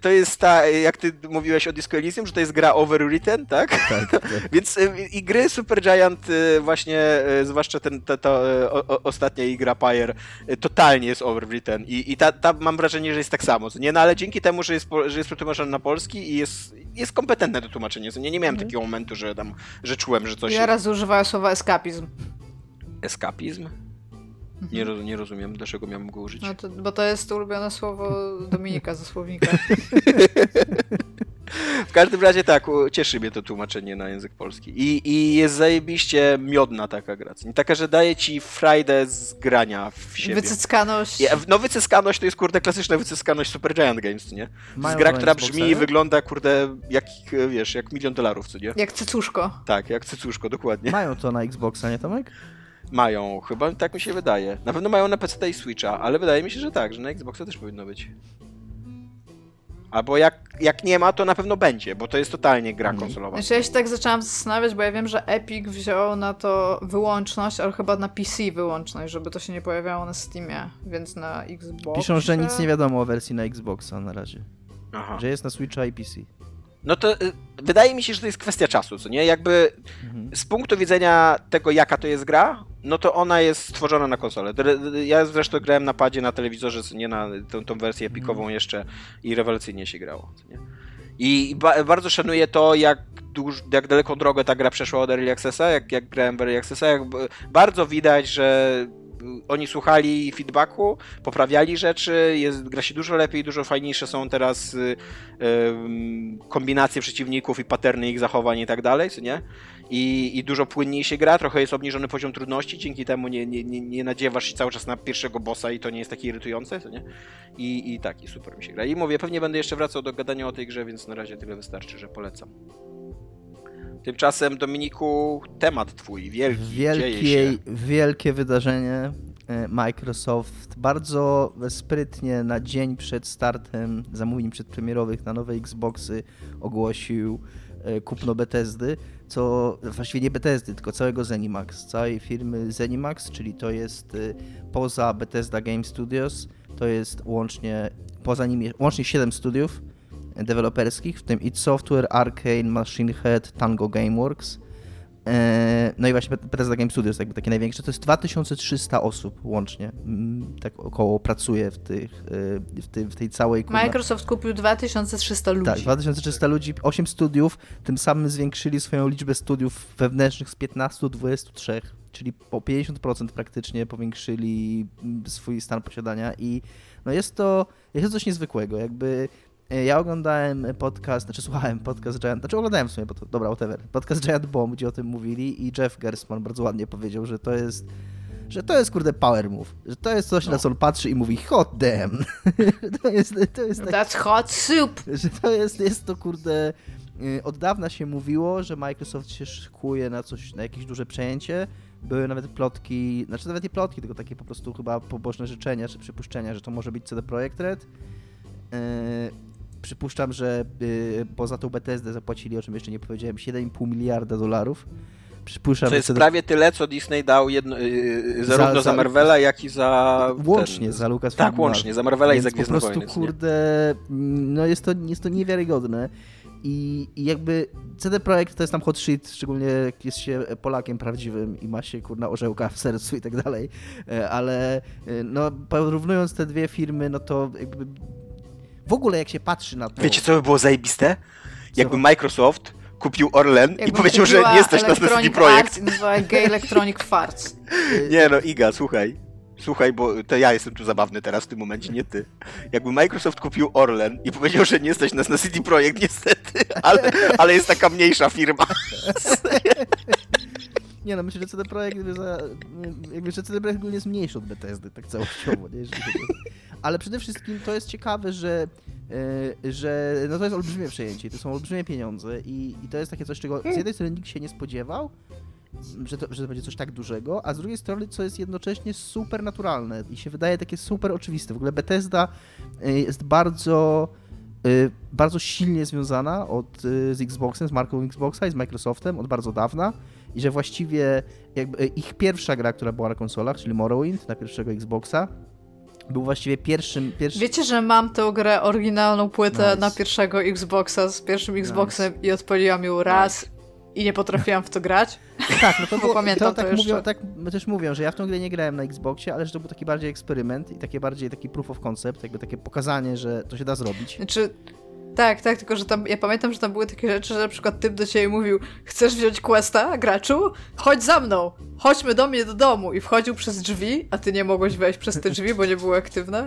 to jest ta, jak ty mówiłeś o Disco Elysium, że to jest gra overwritten, tak? Tak, tak. Więc y, i gry Supergiant, y, właśnie, y, zwłaszcza ten, ta, ta o, o, ostatnia i gra Pyre, totalnie jest overwritten i, i ta, ta mam wrażenie, że jest tak samo, nie? No ale dzięki temu, że jest, że jest przetłumaczony na polski i jest, jest kompetentne to tłumaczenie, co nie? Nie miałem Mhm. takiego momentu, że tam, że czułem, że coś Ja raz używałem słowa eskapizm. Eskapizm? Nie, roz, nie rozumiem, dlaczego miałem go użyć. No to, bo to jest ulubione słowo Dominika ze słownika. W każdym razie tak, cieszy mnie to tłumaczenie na język polski. I, i jest zajebiście miodna taka gra. Taka, że daje ci frajdę z grania w siebie. Wycyckaność. Ja, no wycyskaność to jest kurde klasyczna wycyskaność Super Giant Games, nie? To jest Mają gra, która brzmi i wygląda kurde jak, wiesz, jak milion dolarów, co nie? Jak cycuszko. Tak, jak cycuszko, dokładnie. Mają to na Xboxa, nie Tomek? Mają, chyba tak mi się wydaje. Na pewno mają na PC i Switcha, ale wydaje mi się, że tak, że na Xboxa też powinno być. Albo jak, jak nie ma, to na pewno będzie, bo to jest totalnie gra Mhm. konsolowa. Znaczy ja się tak zaczęłam zastanawiać, bo ja wiem, że Epic wziął na to wyłączność, ale chyba na PC wyłączność, żeby to się nie pojawiało na Steamie, więc na Xbox. Piszą, że nic nie wiadomo o wersji na Xboxa na razie. Aha. Że jest na Switcha i PC. No to y, wydaje mi się, że to jest kwestia czasu, co nie? Jakby Mhm. z punktu widzenia tego, jaka to jest gra, no to ona jest stworzona na konsolę. Ja zresztą grałem na padzie, na telewizorze, nie na tą, tą wersję epikową jeszcze i rewelacyjnie się grało. Nie? I ba- bardzo szanuję to, jak, duż, jak daleką drogę ta gra przeszła od Early Accessa, jak, jak grałem w Early Accessa, jak bardzo widać, że y, oni słuchali feedbacku, poprawiali rzeczy, jest, gra się dużo lepiej, dużo fajniejsze są teraz y, ym, kombinacje przeciwników i paterny ich zachowań i tak dalej, co nie? I, I dużo płynniej się gra, trochę jest obniżony poziom trudności, dzięki temu nie, nie, nie, nie nadziewasz się cały czas na pierwszego bossa i to nie jest takie irytujące, co nie? I, I tak, i super mi się gra. I mówię, pewnie będę jeszcze wracał do gadania o tej grze, więc na razie tyle wystarczy, że polecam. Tymczasem, Dominiku, temat twój, wielki, dzieje Wielkie, wydarzenie. E, Microsoft bardzo sprytnie na dzień przed startem zamówień przedpremierowych na nowe Xboxy ogłosił e, kupno Bethesdy, co właściwie nie Bethesdy, tylko całego Zenimax, całej firmy Zenimax, czyli to jest e, poza Bethesda Game Studios, to jest łącznie, poza nimi łącznie 7 studiów deweloperskich, w tym id Software, Arcane, Machine Head, Tango Gameworks. E, No i właśnie Bethesda Game Studios, jakby takie największe, to jest 2300 osób łącznie, mm, tak około pracuje w, tych, e, w, tej, w tej całej... kurna- Microsoft kupił 2300 ludzi. Tak, 2300 ludzi, 8 studiów, tym samym zwiększyli swoją liczbę studiów wewnętrznych z 15 do 23, czyli po 50% praktycznie powiększyli mm, swój stan posiadania i no jest to, jest to coś niezwykłego, jakby ja oglądałem podcast, znaczy słuchałem podcast Giant, znaczy oglądałem w sumie, bo to, dobra, whatever, podcast Giant Bomb, gdzie o tym mówili i Jeff Gersman bardzo ładnie powiedział, że to jest że to jest kurde power move, że to jest coś, No. na co on patrzy i mówi hot damn. to jest, to jest taki That's hot soup! że to jest, jest to kurde. y, Od dawna się mówiło, że Microsoft się szykuje na coś, na jakieś duże przejęcie. Były nawet plotki, znaczy nawet nie plotki, tylko takie po prostu chyba poboczne życzenia czy przypuszczenia, że to może być CD Projekt Red. Przypuszczam, że y, poza tą Bethesdę zapłacili, o czym jeszcze nie powiedziałem, 7,5 miliarda dolarów. Przypuszczam, To jest prawie tyle, co Disney dał jedno, yy, Za- zarówno za, za- Marvela, jak i za... Łącznie ten, za Lucas Tak, łącznie, za Marvela i za Więc po Gwiezdne prostu, Wojny. kurde, mm, no jest to, jest to niewiarygodne. I, I jakby CD Projekt to jest tam hot shit, szczególnie jak jest się Polakiem prawdziwym i ma się kurna orzełka w sercu i tak dalej. E, Ale e, no porównując te dwie firmy, no to jakby w ogóle jak się patrzy na to... Wiecie, co by było zajebiste? Jakby Microsoft kupił Orlen i Jakbym powiedział, że nie nas na CD Electronic Projekt. I Gay Electronic Farts. Nie no, Iga, słuchaj. Słuchaj, bo to ja jestem tu zabawny teraz w tym momencie, nie ty. Jakby Microsoft kupił Orlen i powiedział, że nie stać nas na CD Projekt, niestety, ale, ale jest taka mniejsza firma. Nie no, myślę, że CD Projekt jakby, za, jakby że CD Projekt ogólnie jest mniejszy od Bethesdy, tak całościowo, nie? Jeżeli Ale przede wszystkim to jest ciekawe, że, e, że no to jest olbrzymie przejęcie, to są olbrzymie pieniądze i, i to jest takie coś, czego z jednej strony nikt się nie spodziewał, że to, że to będzie coś tak dużego, a z drugiej strony, co jest jednocześnie super naturalne i się wydaje takie super oczywiste. W ogóle Bethesda e, jest bardzo y, bardzo silnie związana od, z Xboxem, z marką Xboxa i z Microsoftem od bardzo dawna i że właściwie ich pierwsza gra, która była na konsolach, czyli Morrowind na pierwszego Xboxa, był właściwie pierwszym... Wiecie, że mam tę grę, oryginalną płytę Nice. na pierwszego Xboxa z pierwszym Xboxem i odpaliłam ją raz i nie potrafiłam w to grać? Tak, no to, było, Pamiętam to, to tak, mówią, tak też mówią, że ja w tą grę nie grałem na Xboxie, ale że to był taki bardziej eksperyment i takie bardziej taki proof of concept, jakby takie pokazanie, że to się da zrobić. Znaczy, tak, tak, tylko że tam, ja pamiętam, że tam były takie rzeczy, że na przykład typ do ciebie mówił, chcesz wziąć questa, graczu? Chodź za mną, chodźmy do mnie do domu i wchodził przez drzwi, a ty nie mogłeś wejść przez te drzwi, bo nie były aktywne.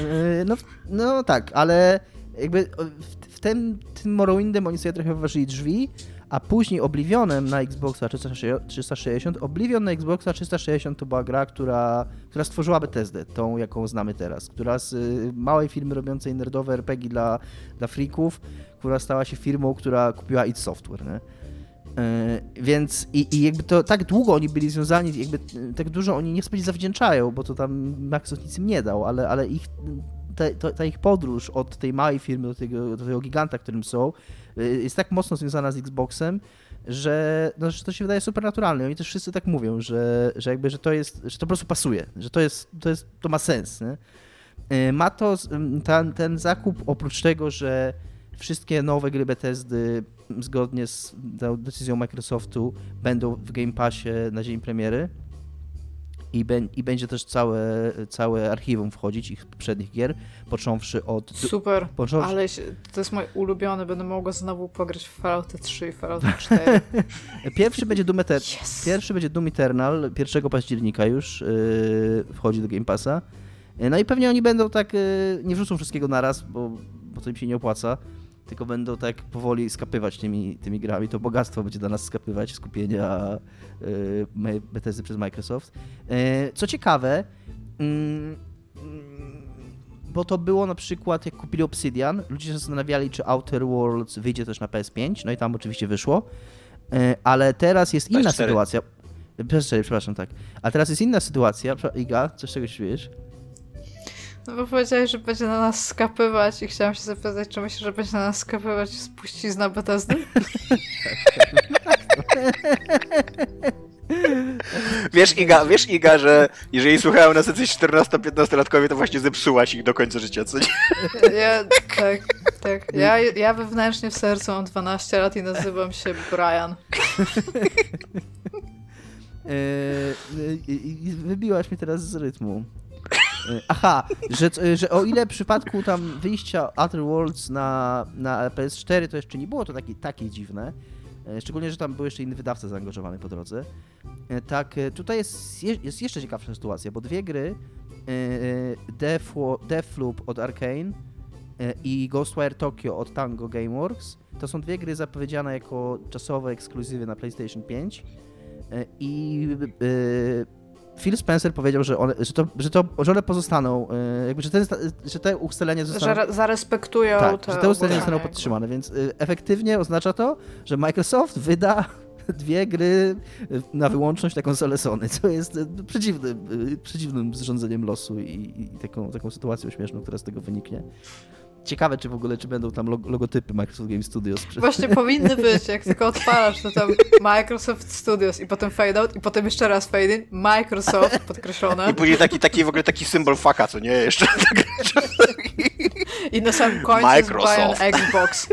Yy, No, no tak, ale jakby w, w tym, tym Morrowindem oni sobie trochę wyważyli drzwi, a później Oblivionem na Xboxa 360, 360 Oblivion na Xboxa 360 to była gra, która, która stworzyła Bethesdę, tą jaką znamy teraz, która z y, małej firmy robiącej nerdowe RPG dla, dla freaków, która stała się firmą, która kupiła id Software, nie? Yy, Więc i, i jakby to tak długo oni byli związani, jakby y, tak dużo oni nie sobie zawdzięczają, bo to tam Microsoft nic im nie dał, ale, ale ich ta, ta, ta ich podróż od tej małej firmy do tego, do tego giganta, którym są, jest tak mocno związana z Xboxem, że, no, to się wydaje super naturalne. Oni też wszyscy tak mówią, że, że jakby, że to jest, że to po prostu pasuje, że to jest, to jest, to ma sens, nie? Y, Ma to, ten, ten zakup oprócz tego, że wszystkie nowe gry Bethesdy zgodnie z decyzją Microsoftu będą w Game Passie na dzień premiery i, be, i będzie też całe, całe archiwum wchodzić ich poprzednich gier, począwszy od... Super, począwszy, ale to jest mój ulubiony, będę mogła znowu pograć w Fallout 3 i Fallout 4. Pierwszy będzie Doom Eternal. Yes. Pierwszy będzie Doom Eternal, 1 października już yy, wchodzi do Game Passa. Yy, No i pewnie oni będą tak, yy, nie wrzucą wszystkiego naraz, bo, bo to im się nie opłaca, tylko będą tak powoli skapywać tymi, tymi grami. To bogactwo będzie dla nas skapywać, skupienia yy, Bethesdy przez Microsoft. Yy, co ciekawe, mm, bo to było na przykład, jak kupili Obsidian, ludzie się zastanawiali, czy Outer Worlds wyjdzie też na PS5, no i tam oczywiście wyszło. E, Ale teraz jest inna PS4. sytuacja. PS4, przepraszam, tak. A teraz jest inna sytuacja. Iga, coś czego się wiesz? No bo powiedziałeś, że będzie na nas skapywać i chciałam się zapytać, czy myślisz, że będzie na nas skapywać spuścizna Bethesdy? Wiesz Iga, wiesz Iga, że jeżeli słuchają nas jacyś 14-15-latkowie, to właśnie zepsułaś ich do końca życia, co nie? Ja, tak, tak. Ja, ja wewnętrznie w sercu mam 12 lat i nazywam się Brian. E, i Wybiłaś mnie teraz z rytmu. E, Aha, że, że o ile w przypadku tam wyjścia Outer Worlds na, na PS4 to jeszcze nie było to takie, takie dziwne, e, szczególnie, że tam był jeszcze inny wydawca zaangażowany po drodze, tak tutaj jest, je- jest jeszcze ciekawsza sytuacja, bo dwie gry, Deathloop od Arkane i Ghostwire Tokyo od Tango Gameworks, to są dwie gry zapowiedziane jako czasowe ekskluzywy na PlayStation 5 E, I Phil Spencer powiedział, że one, że, to, że, to, że one pozostaną, e, jakby, że, ten, że te ustalenia zostaną. Że re- zarespektują tak, te że te ustalenia zostaną podtrzymane, więc e, efektywnie oznacza to, że Microsoft wyda dwie gry na wyłączność na konsolę Sony, co jest e, przeciwnym, e, przeciwnym zrządzeniem losu i, i taką, taką sytuacją śmieszną, która z tego wyniknie. Ciekawe, czy w ogóle, czy będą tam log- logotypy Microsoft Game Studios. Właśnie powinny być, jak tylko odpalasz, to tam Microsoft Studios i potem fade out i potem jeszcze raz fade in, Microsoft podkreślone I później taki, taki w ogóle taki symbol faka, co nie? Jeszcze tak. i na samym końcu Microsoft. Xbox.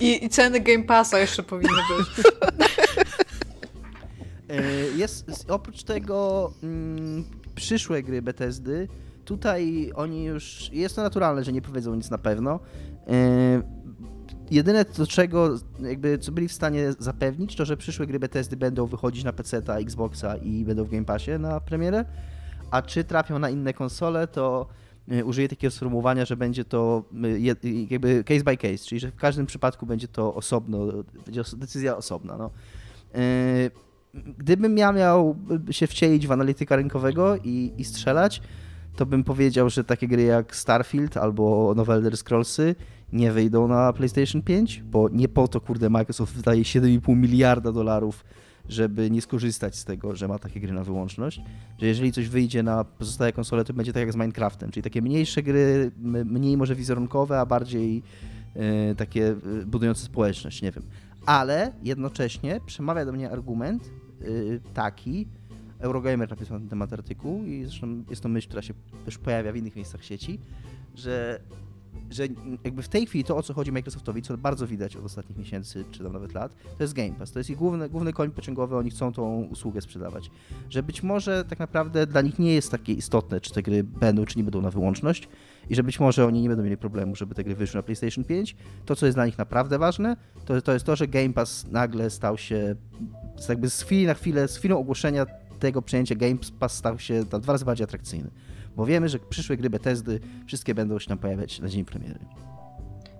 I, I ceny Game Passa jeszcze powinny być. E, Jest, jest- oprócz tego mm, przyszłe gry Bethesdy, tutaj oni już, jest to naturalne, że nie powiedzą nic na pewno. E, Jedyne do czego, jakby co byli w stanie zapewnić, to że przyszłe gry Bethesdy będą wychodzić na PC, Xboxa i będą w Game Passie na premierę, a czy trafią na inne konsole, to e, użyję takiego sformułowania, że będzie to e, jakby case by case, czyli że w każdym przypadku będzie to osobno, będzie decyzja osobna. No. Gdybym ja miał się wcielić w analityka rynkowego i, i strzelać, to bym powiedział, że takie gry jak Starfield albo nowe Elder Scrollsy nie wyjdą na PlayStation 5, bo nie po to, kurde, Microsoft wydaje 7,5 miliarda dolarów, żeby nie skorzystać z tego, że ma takie gry na wyłączność. Że jeżeli coś wyjdzie na pozostałe konsole, to będzie tak jak z Minecraftem, czyli takie mniejsze gry, mniej może wizerunkowe, a bardziej e, takie e, budujące społeczność, nie wiem. Ale jednocześnie przemawia do mnie argument y, taki, Eurogamer napisał na ten temat artykuł i zresztą jest to myśl, która się też pojawia w innych miejscach sieci, że, że jakby w tej chwili to, o co chodzi Microsoftowi, co bardzo widać od ostatnich miesięcy, czy tam nawet lat, to jest Game Pass. To jest ich główny, główny koń pociągowy, oni chcą tą usługę sprzedawać. Że być może tak naprawdę dla nich nie jest takie istotne, czy te gry będą, czy nie będą na wyłączność i że być może oni nie będą mieli problemu, żeby te gry wyszły na PlayStation 5. To, co jest dla nich naprawdę ważne, to, to jest to, że Game Pass nagle stał się jakby z chwili na chwilę, z chwilą ogłoszenia tego przejęcia Game Pass stał się dwa razy bardziej atrakcyjny. Bo wiemy, że przyszłe gry Bethesdy wszystkie będą się tam pojawiać na dzień premiery.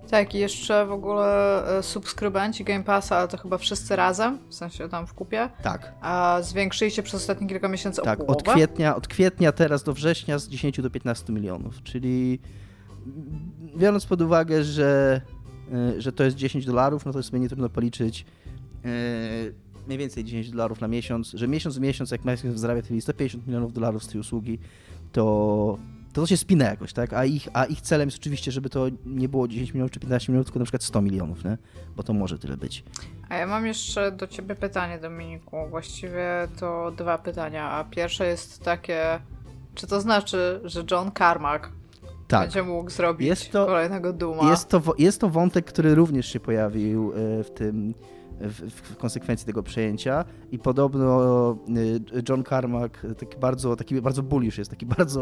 Tak, i jeszcze w ogóle e, subskrybenci Game Passa, ale to chyba wszyscy razem, w sensie tam w kupie, Tak, a zwiększyli się przez ostatnie kilka miesięcy tak. o Od połowę. kwietnia, od kwietnia teraz do września z 10 do 15 milionów, czyli biorąc pod uwagę, że, y, że to jest 10 dolarów, no to sobie nie trudno policzyć y, mniej więcej 10 dolarów na miesiąc, że miesiąc w miesiąc, jak Microsoft zarabia tyle 150 milionów dolarów z tej usługi, to, to to się spina jakoś, tak? A ich, a ich celem jest oczywiście, żeby to nie było 10 milionów czy 15 milionów, tylko na przykład 100 milionów, nie? Bo to może tyle być. A ja mam jeszcze do ciebie pytanie, Dominiku. Właściwie to dwa pytania. A pierwsze jest takie, czy to znaczy, że John Carmack Tak. będzie mógł zrobić Jest to- kolejnego Duma? Jest to, jest to wątek, który również się pojawił e, w tym w, konsekwencji tego przejęcia i podobno e, John Carmack taki bardzo, taki bardzo bullish jest, taki bardzo,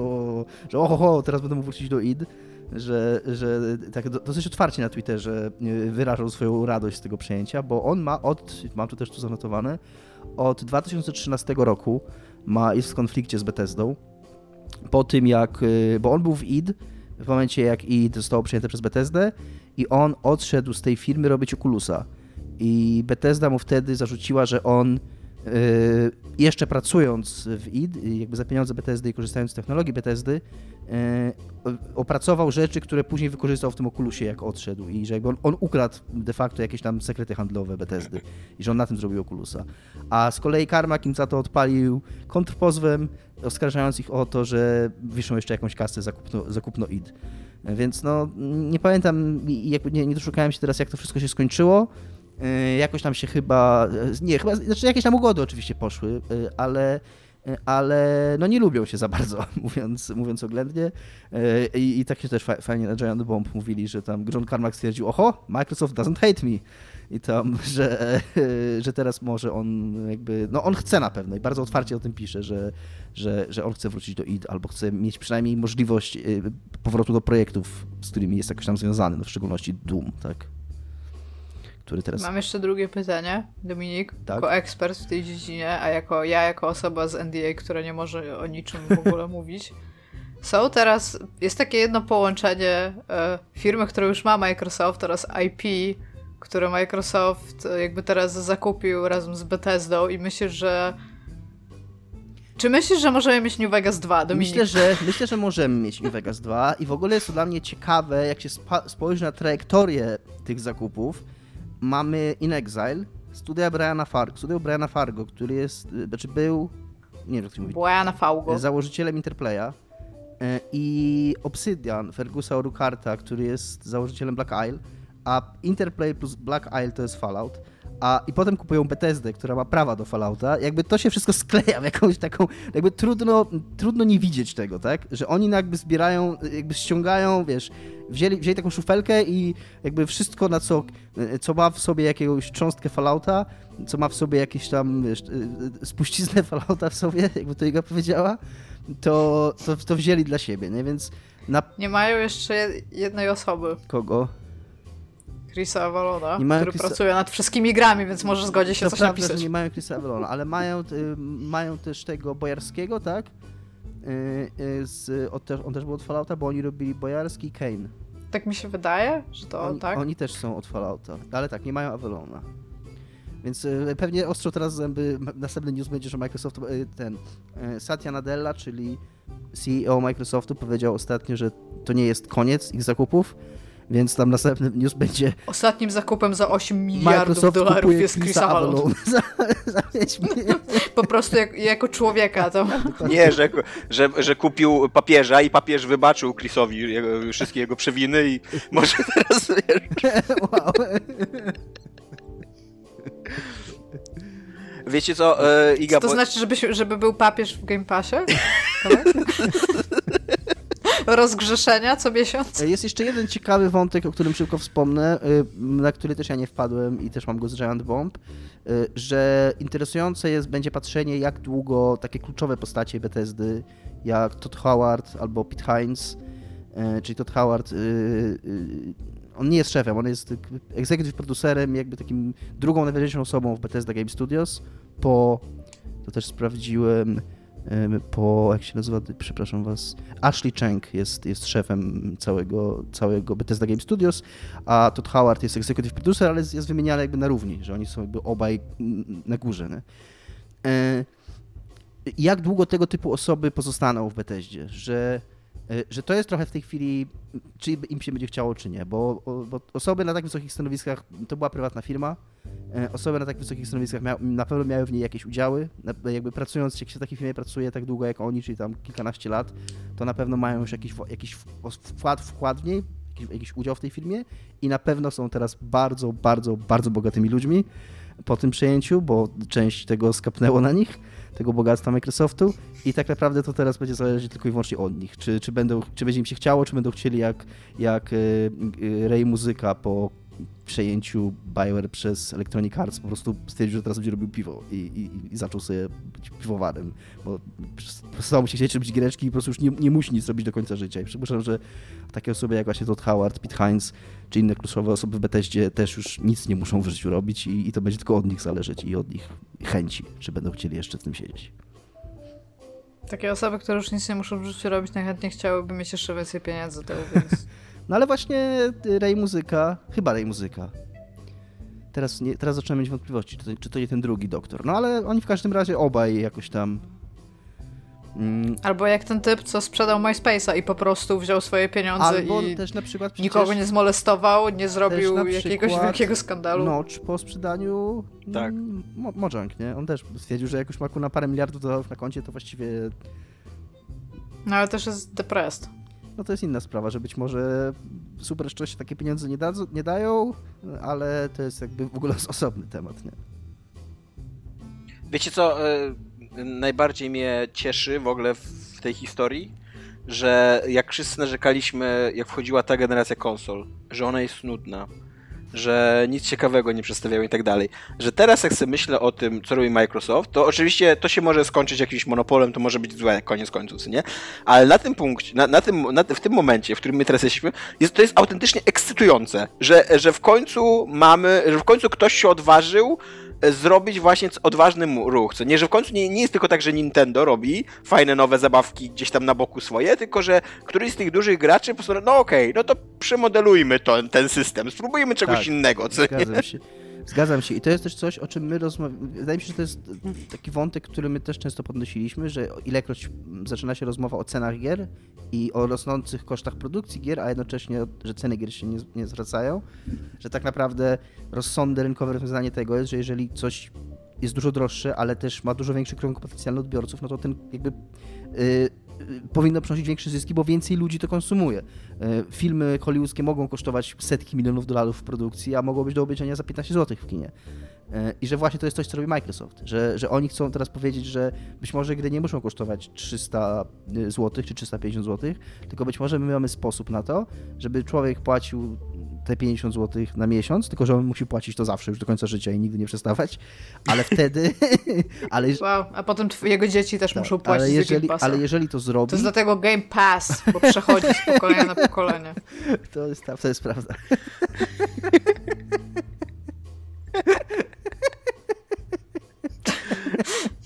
że oho, teraz będę mógł wrócić do id, że, że tak do- dosyć otwarcie na Twitterze e, wyrażał swoją radość z tego przejęcia, bo on ma od, mam to też tu zanotowane, od 2013 roku ma, jest w konflikcie z Bethesdą, po tym jak, y, bo on był w id, w momencie jak id zostało przejęte przez Bethesdę i on odszedł z tej firmy robić Oculusa. I Bethesda mu wtedy zarzuciła, że on y, jeszcze pracując w id, y, jakby za pieniądze Bethesdy i korzystając z technologii Bethesdy, y, opracował rzeczy, które później wykorzystał w tym Oculusie, jak odszedł i że jakby on, on ukradł de facto jakieś tam sekrety handlowe Bethesdy i że on na tym zrobił Oculusa. A z kolei Carmack im za to odpalił kontrpozwem, oskarżając ich o to, że wiszą jeszcze jakąś kasę za kupno, za kupno id. Więc no, nie pamiętam, nie, nie doszukałem się teraz, jak to wszystko się skończyło. Yy, Jakoś tam się chyba, nie, chyba, znaczy jakieś tam ugody oczywiście poszły, yy, ale, yy, ale no nie lubią się za bardzo, mówiąc, mówiąc oględnie. I, i tak się też fa- fajnie na Giant Bomb mówili, że tam John Carmack stwierdził, oho, Microsoft doesn't hate me. I tam, że, że teraz może on jakby, no on chce na pewno i bardzo otwarcie o tym pisze, że, że, że on chce wrócić do id albo chce mieć przynajmniej możliwość y, powrotu do projektów, z którymi jest jakoś tam związany, no w szczególności Doom, tak? Który teraz... Mam jeszcze drugie pytanie, Dominik, Tak? jako ekspert w tej dziedzinie, a jako ja jako osoba z NDA, która nie może o niczym w ogóle mówić. Są teraz, jest takie jedno połączenie e, firmy, która już ma Microsoft oraz IP, które Microsoft e, jakby teraz zakupił razem z Bethesdą i myślę, że czy myślisz, że możemy mieć New Vegas 2, Dominik? Myślę że, myślę, że możemy mieć New Vegas 2 i w ogóle jest to dla mnie ciekawe, jak się spojrzy na trajektorię tych zakupów. Mamy In Exile, studia Briana Fargo, studio Briana Fargo, który jest, y, znaczy był, nie wiem jak to się mówi, Błajana Faugo. założycielem Interplaya y, i Obsidian, Fergusa Orukarta, który jest założycielem Black Isle, a Interplay plus Black Isle to jest Fallout, a i potem kupują Bethesdę, która ma prawa do Fallouta, jakby to się wszystko skleja w jakąś taką, jakby trudno, trudno nie widzieć tego, tak? Że oni jakby zbierają, jakby ściągają, wiesz, wzięli, wzięli taką szufelkę i jakby wszystko, na co, co ma w sobie jakąś cząstkę Fallouta, co ma w sobie jakieś tam, wiesz, spuściznę Fallouta w sobie, jakby to Iga powiedziała, to, to, to wzięli dla siebie, nie? Więc na Nie mają jeszcze jednej osoby, kogo? Chrisa Avalona, Nie mają który Chrisa- pracuje nad wszystkimi grami, więc może zgodzi się to coś napisać. że nie mają Chrisa Avalona, ale mają, y, mają też tego Bojarskiego, tak? Y, y, z, od, też- on też był od Fallouta, bo oni robili Bojarski i Kane. Tak mi się wydaje, że to oni, tak. oni też są od Fallouta, ale tak, nie mają Avalona. Więc pewnie ostro teraz zęby, następny news będzie, że Microsoft, ten Satya Nadella, czyli CEO Microsoftu powiedział ostatnio, że to nie jest koniec ich zakupów, więc tam następny news będzie Ostatnim zakupem za 8 miliardów Microsoft dolarów jest Chris Chrisa Avalon. Za, za 5 milionów. Po prostu jak, jako człowieka to. Nie, że, że, że kupił papieża i papież wybaczył Chrisowi jego, wszystkie jego przewiny i może teraz Wow. Wiecie co, e, Iga, To bo- znaczy, żeby, żeby był papież w Game Passie? Tak? Rozgrzeszenia co miesiąc? Jest jeszcze jeden ciekawy wątek, o którym szybko wspomnę, y, na który też ja nie wpadłem i też mam go z Giant Bomb, y, że interesujące jest, będzie patrzenie, jak długo takie kluczowe postacie Bethesdy, jak Todd Howard albo Pete Hines, y, czyli Todd Howard, y, on nie jest szefem, on jest executive producerem, jakby takim drugą najważniejszą osobą w Bethesda Game Studios, po, to też sprawdziłem, po, jak się nazywa, przepraszam was, Ashley Cheng jest, jest szefem całego, całego Bethesda Game Studios, a Todd Howard jest executive producer, ale jest, wymieniany jakby na równi, że oni są jakby obaj na górze. Nie? E, Jak długo tego typu osoby pozostaną w Bethesdzie? Że że to jest trochę w tej chwili, czy im się będzie chciało, czy nie, bo, bo osoby na tak wysokich stanowiskach, to była prywatna firma, y, osoby na tak wysokich stanowiskach na pewno miały w niej jakieś udziały, jakby pracując, jak się w takiej firmie pracuje tak długo jak oni, czyli tam kilkanaście lat, to na pewno mają już jakiś, jakiś wkład, wkład w niej, jakiś, jakiś udział w tej firmie i na pewno są teraz bardzo, bardzo, bardzo bogatymi ludźmi po tym przejęciu, bo część tego skapnęło na nich tego bogactwa Microsoftu i tak naprawdę to teraz będzie zależeć tylko i wyłącznie od nich. Czy, czy, będą, czy będzie im się chciało, czy będą chcieli jak, jak e, e, Ray Muzyka po przejęciu Bioware przez Electronic Arts po prostu stwierdził, że teraz będzie robił piwo i, i, i zaczął sobie być piwowarem, bo przestało mu się chcieć robić giereczki i po prostu już nie, nie musi nic robić do końca życia. I przypuszczam, że takie osoby jak właśnie Todd Howard, Pete Hines czy inne kluczowe osoby w Bethesdzie też już nic nie muszą w życiu robić i, i to będzie tylko od nich zależeć i od ich chęci, czy będą chcieli jeszcze w tym siedzieć. Takie osoby, które już nic nie muszą w życiu robić, najchętniej chciałyby mieć jeszcze więcej pieniędzy tego, więc... No ale właśnie Ray Muzyka, chyba Ray Muzyka. Teraz, nie, teraz zacząłem mieć wątpliwości, czy to, czy to nie ten drugi doktor. No ale oni w każdym razie obaj jakoś tam Mm. Albo jak ten typ, co sprzedał MySpace'a i po prostu wziął swoje pieniądze Albo i też na przykład nikogo nie zmolestował, nie zrobił jakiegoś wielkiego skandalu. Notch po sprzedaniu tak. Mm, Mojang, nie? On też stwierdził, że jak już ma na parę miliardów dolarów na koncie, to właściwie... No ale też jest depressed. No to jest inna sprawa, że być może super szczęście takie pieniądze nie, nie dają, ale to jest jakby w ogóle osobny temat, nie? Wiecie co, e, najbardziej mnie cieszy w ogóle w tej historii, że jak wszyscy narzekaliśmy, jak wchodziła ta generacja konsol, że ona jest nudna, że nic ciekawego nie przedstawiają i tak dalej. Że teraz jak sobie myślę o tym, co robi Microsoft, to oczywiście to się może skończyć jakimś monopolem, to może być złe, koniec końców, nie? Ale na tym punkcie, na, na tym, na, w tym momencie, w którym my teraz jesteśmy, jest, to jest autentycznie ekscytujące, że, że w końcu mamy, że w końcu ktoś się odważył zrobić właśnie odważny ruch. Co nie, że w końcu nie, nie jest tylko tak, że Nintendo robi fajne nowe zabawki gdzieś tam na boku swoje, tylko że któryś z tych dużych graczy po prostu, no okej, okay, no to przemodelujmy to, ten system, spróbujmy czegoś tak, innego. Co nie? się. Zgadzam się. I to jest też coś, o czym my rozmawiamy. Wydaje mi się, że to jest taki wątek, który my też często podnosiliśmy, że ilekroć zaczyna się rozmowa o cenach gier i o rosnących kosztach produkcji gier, a jednocześnie, że ceny gier się nie, nie zwracają, że tak naprawdę rozsądne rynkowe rozwiązanie tego jest, że jeżeli coś jest dużo droższe, ale też ma dużo większy krąg potencjalnych odbiorców, no to ten jakby yy, powinno przynosić większe zyski, bo więcej ludzi to konsumuje. E, filmy hollywoodzkie mogą kosztować setki milionów dolarów w produkcji, a mogą być do obejrzenia za 15 zł w kinie. E, I że właśnie to jest coś, co robi Microsoft, że, że oni chcą teraz powiedzieć, że być może gry nie muszą kosztować 300 e, zł czy 350 zł, tylko być może my mamy sposób na to, żeby człowiek płacił te 50 zł na miesiąc, tylko że on musi płacić to zawsze, już do końca życia i nigdy nie przestawać, ale wtedy... ale, wow, a potem jego dzieci też tak, muszą płacić ale jeżeli, ale jeżeli to zrobi... To jest dlatego Game Pass, bo przechodzi z pokolenia na pokolenie. To jest, to jest prawda.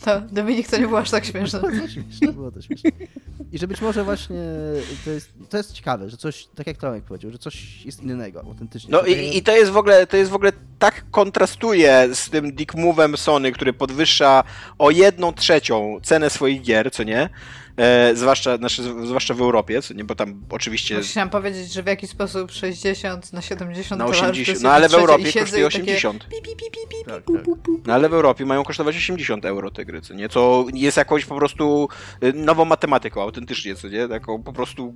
To Dominik, to nie było aż tak śmieszne. Było to śmieszne, było to śmieszne. I że być może właśnie to jest, to jest ciekawe, że coś, tak jak Tomek powiedział, że coś jest innego, autentycznie. No i, i to jest w ogóle, to jest w ogóle tak kontrastuje z tym dick move'em Sony, który podwyższa o jedną trzecią cenę swoich gier, co nie? E, zwłaszcza, znaczy, zwłaszcza w Europie, co nie, bo tam oczywiście... Chciałam powiedzieć, że w jakiś sposób 60 na 70 na 80, No ale w Europie kosztuje 80. No ale w Europie mają kosztować 80 euro te gry, co nie? Co jest jakąś po prostu y, nową matematyką, autentycznie, co nie? Taką po prostu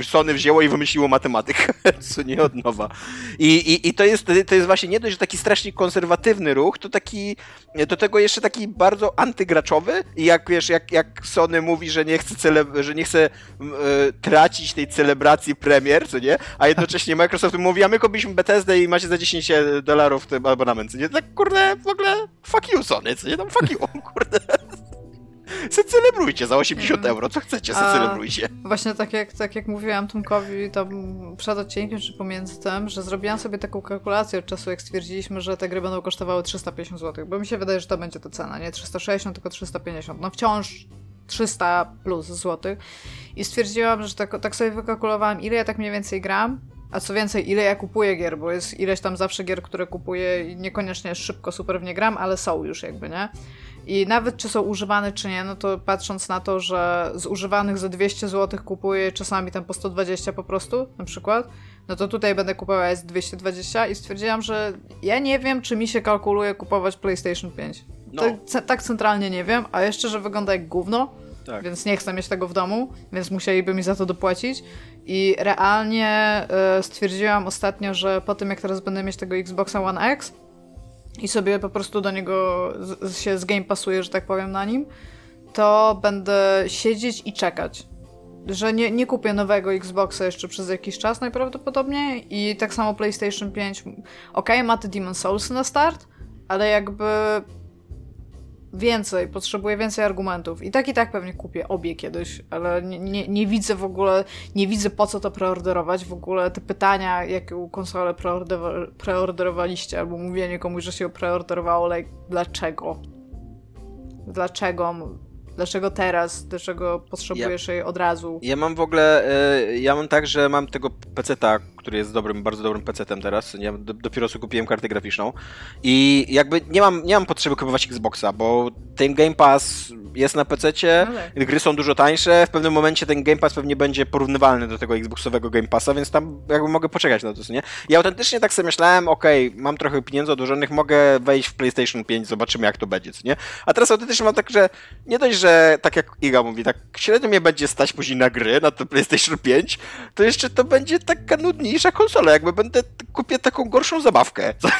y, Sony wzięło i wymyśliło matematykę, co nie od nowa. I, i, i to, jest, to jest właśnie nie dość, że taki strasznie konserwatywny ruch, to taki, do tego jeszcze taki bardzo antygraczowy i jak wiesz, jak, jak Sony mówi, że że nie chce, cele, że nie chce yy, tracić tej celebracji premier, co nie? A jednocześnie Microsoft mówi, a my kupiliśmy Bethesda i macie za 10 dolarów ten abonament, co nie? Tak kurde, w ogóle fuck you Sony, co nie? Tam fuck you, kurde. Se celebrujcie za 80 mm. euro, co chcecie, se celebrujcie. Właśnie tak jak, tak jak mówiłam Tomkowi tam przed odcinkiem, czy pomiędzy tym, że zrobiłam sobie taką kalkulację od czasu, jak stwierdziliśmy, że te gry będą kosztowały 350 zł, bo mi się wydaje, że to będzie to cena, nie 360, tylko 350. No wciąż 300 plus złotych i stwierdziłam, że tak, tak sobie wykalkulowałam, ile ja tak mniej więcej gram, a co więcej, ile ja kupuję gier, bo jest ileś tam zawsze gier, które kupuję i niekoniecznie szybko super w nie gram, ale są już jakby, nie? I nawet czy są używane, czy nie, no to patrząc na to, że z używanych za 200 zł kupuję czasami tam po 120 po prostu, na przykład, no to tutaj będę kupowała S220 i stwierdziłam, że ja nie wiem, czy mi się kalkuluje kupować PlayStation 5. No. Tak, tak centralnie nie wiem, a jeszcze, że wygląda jak gówno, Tak. więc nie chcę mieć tego w domu, więc musieliby mi za to dopłacić. I realnie e, stwierdziłam ostatnio, że po tym jak teraz będę mieć tego Xboxa One X i sobie po prostu do niego z, się z Game Passuje, że tak powiem, na nim, to będę siedzieć i czekać. Że nie, nie kupię nowego Xboxa jeszcze przez jakiś czas najprawdopodobniej i tak samo PlayStation 5. Ok, ma te Demon Souls na start, ale jakby więcej, potrzebuję więcej argumentów. I tak i tak pewnie kupię obie kiedyś, ale nie, nie, nie widzę w ogóle, nie widzę po co to preorderować. W ogóle te pytania, jaką konsolę preorder- preorderowaliście, albo mówienie komuś, że się preorderowało, like, dlaczego? Dlaczego? Dlaczego teraz? Dlaczego potrzebujesz jej od razu? Ja mam w ogóle, e, ja mam tak, że mam tego peceta, który jest dobrym, bardzo dobrym pecetem teraz, nie, do, dopiero co kupiłem kartę graficzną i jakby nie mam, nie mam potrzeby kupować Xboxa, bo ten Game Pass jest na No tak. gry są dużo tańsze, w pewnym momencie ten Game Pass pewnie będzie porównywalny do tego Xboxowego Game Passa, więc tam jakby mogę poczekać na to, nie? I autentycznie tak sobie myślałem, okej, mam trochę pieniędzy odłożonych, mogę wejść w PlayStation 5, zobaczymy jak to będzie, co nie? A teraz autentycznie mam tak, że nie dość, że tak jak Iga mówi, tak średnio mnie będzie stać później na gry, na to PlayStation 5, to jeszcze to będzie taka nudniejsza konsola, jakby będę, kupię taką gorszą zabawkę. nie?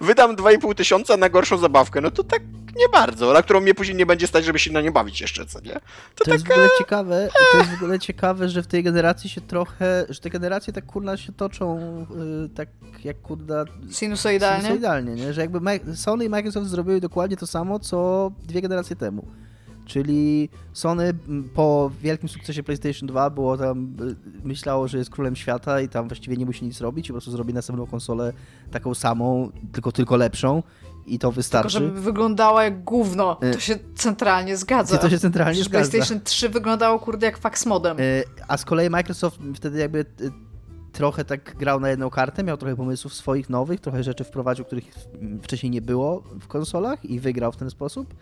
Wydam 2,5 tysiąca na gorszą zabawkę, no to tak nie bardzo, na którą mnie później nie będzie stać, żeby się na nią bawić jeszcze, co nie? To, To jest w ogóle ciekawe, to jest w ogóle ciekawe, że w tej generacji się trochę, że te generacje tak kurna się toczą y, tak jak kurda Sinusoidalnie? sinusoidalnie, nie? Że jakby Sony i Microsoft zrobiły dokładnie to samo, co dwie generacje temu. Czyli Sony po wielkim sukcesie PlayStation 2 było tam, y, myślało, że jest królem świata i tam właściwie nie musi nic robić i po prostu zrobi następną konsolę taką samą, tylko tylko lepszą i to Tylko wystarczy. żeby wyglądała jak gówno. To Y. się centralnie zgadza. To się centralnie Przecież zgadza. PlayStation 3 wyglądało kurde jak fax modem. Y, A z kolei Microsoft wtedy jakby trochę tak grał na jedną kartę, miał trochę pomysłów swoich nowych, trochę rzeczy wprowadził, których wcześniej nie było w konsolach i wygrał w ten sposób.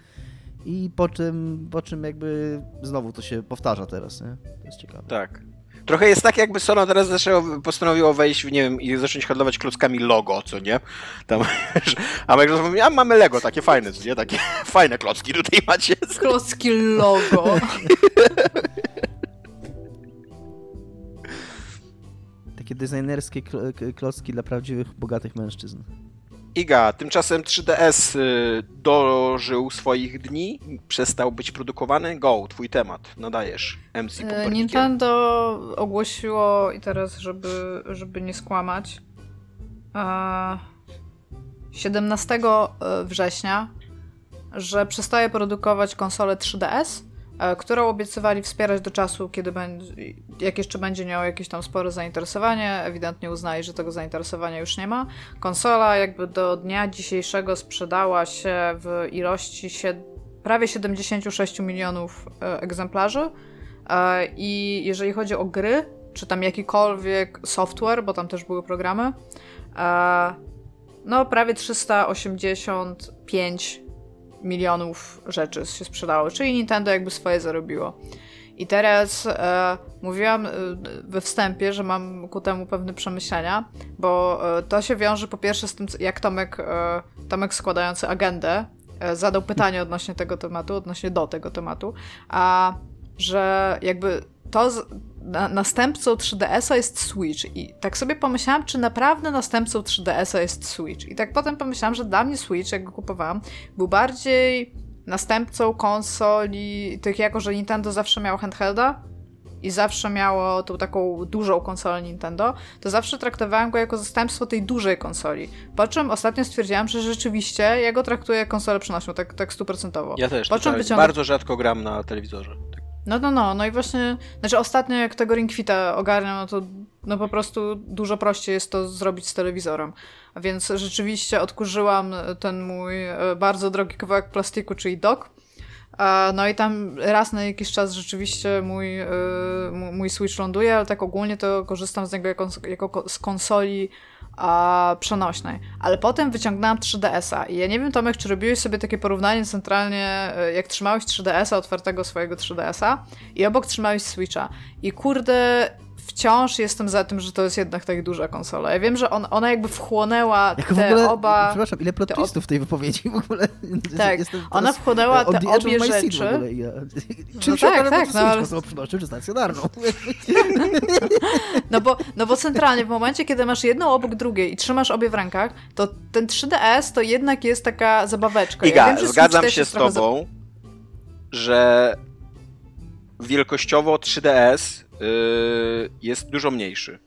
I po czym, po czym jakby znowu to się powtarza teraz, nie? To jest ciekawe. Tak. Trochę jest tak, jakby Sony teraz zaczęło, postanowiło wejść, w, nie wiem, i zacząć handlować klockami logo, co nie? Tam, a Microsoft mówi, a mamy Lego, takie fajne, co nie? Takie fajne klocki tutaj macie. Klocki logo. Takie designerskie kl- klocki dla prawdziwych, bogatych mężczyzn. Iga, tymczasem 3DS y, dożył swoich dni, przestał być produkowany. Go, twój temat, nadajesz MC E, Pumpernikiem. Nintendo ogłosiło i teraz, żeby, żeby nie skłamać, e, 17 września, że przestaje produkować konsolę 3DS, e, którą obiecywali wspierać do czasu, kiedy będzie, jak jeszcze będzie miał jakieś tam spore zainteresowanie. Ewidentnie uznali, że tego zainteresowania już nie ma. Konsola jakby do dnia dzisiejszego sprzedała się w ilości prawie 76 milionów e, egzemplarzy. E, I jeżeli chodzi o gry, czy tam jakikolwiek software, bo tam też były programy, e, no prawie 385 milionów rzeczy się sprzedało, czyli Nintendo jakby swoje zarobiło. I teraz e, mówiłam e, we wstępie, że mam ku temu pewne przemyślenia, bo e, to się wiąże po pierwsze z tym, jak Tomek, e, Tomek składający agendę e, zadał pytanie odnośnie tego tematu, odnośnie do tego tematu, a że jakby to z, na, następcą 3DS-a jest Switch i tak sobie pomyślałam, czy naprawdę następcą 3DS-a jest Switch. I tak potem pomyślałam, że dla mnie Switch, jak go kupowałam, był bardziej następcą konsoli, tych jako, że Nintendo zawsze miało handhelda i zawsze miało tą taką dużą konsolę Nintendo, to zawsze traktowałem go jako zastępstwo tej dużej konsoli. Po czym ostatnio stwierdziłam, że rzeczywiście ja go traktuję jak konsolę przenośną, tak, tak stuprocentowo. Ja też, Po czym totalnie. wyciągnę- bardzo rzadko gram na telewizorze. No, no, no, no i właśnie, znaczy ostatnio jak tego Ring Fita ogarniam, no to no po prostu dużo prościej jest to zrobić z telewizorem. Więc rzeczywiście odkurzyłam ten mój e, bardzo drogi kawałek plastiku, czyli dock No i tam raz na jakiś czas rzeczywiście mój, mój Switch ląduje, ale tak ogólnie to korzystam z niego jako, jako z konsoli a, przenośnej. Ale potem wyciągnęłam 3DS-a i ja nie wiem, Tomek, czy robiłeś sobie takie porównanie centralnie, e, jak trzymałeś 3DS-a, otwartego swojego 3DS-a i obok trzymałeś Switcha. I kurde, wciąż jestem za tym, że to jest jednak tak duża konsola. Ja wiem, że on, ona jakby wchłonęła Jak te w ogóle, oba... Przepraszam, ile plot twistów w tej wypowiedzi w ogóle? Tak, ona wchłonęła te obie rzeczy. Ja... Czym no się tak, tak, no, ale... czy stacjonarną? no, bo, no bo centralnie, w momencie, kiedy masz jedną obok drugiej i trzymasz obie w rękach, to ten 3DS to jednak jest taka zabaweczka. Iga, ja wiem, zgadzam się z tobą, za... że wielkościowo 3DS yy, jest dużo mniejszy.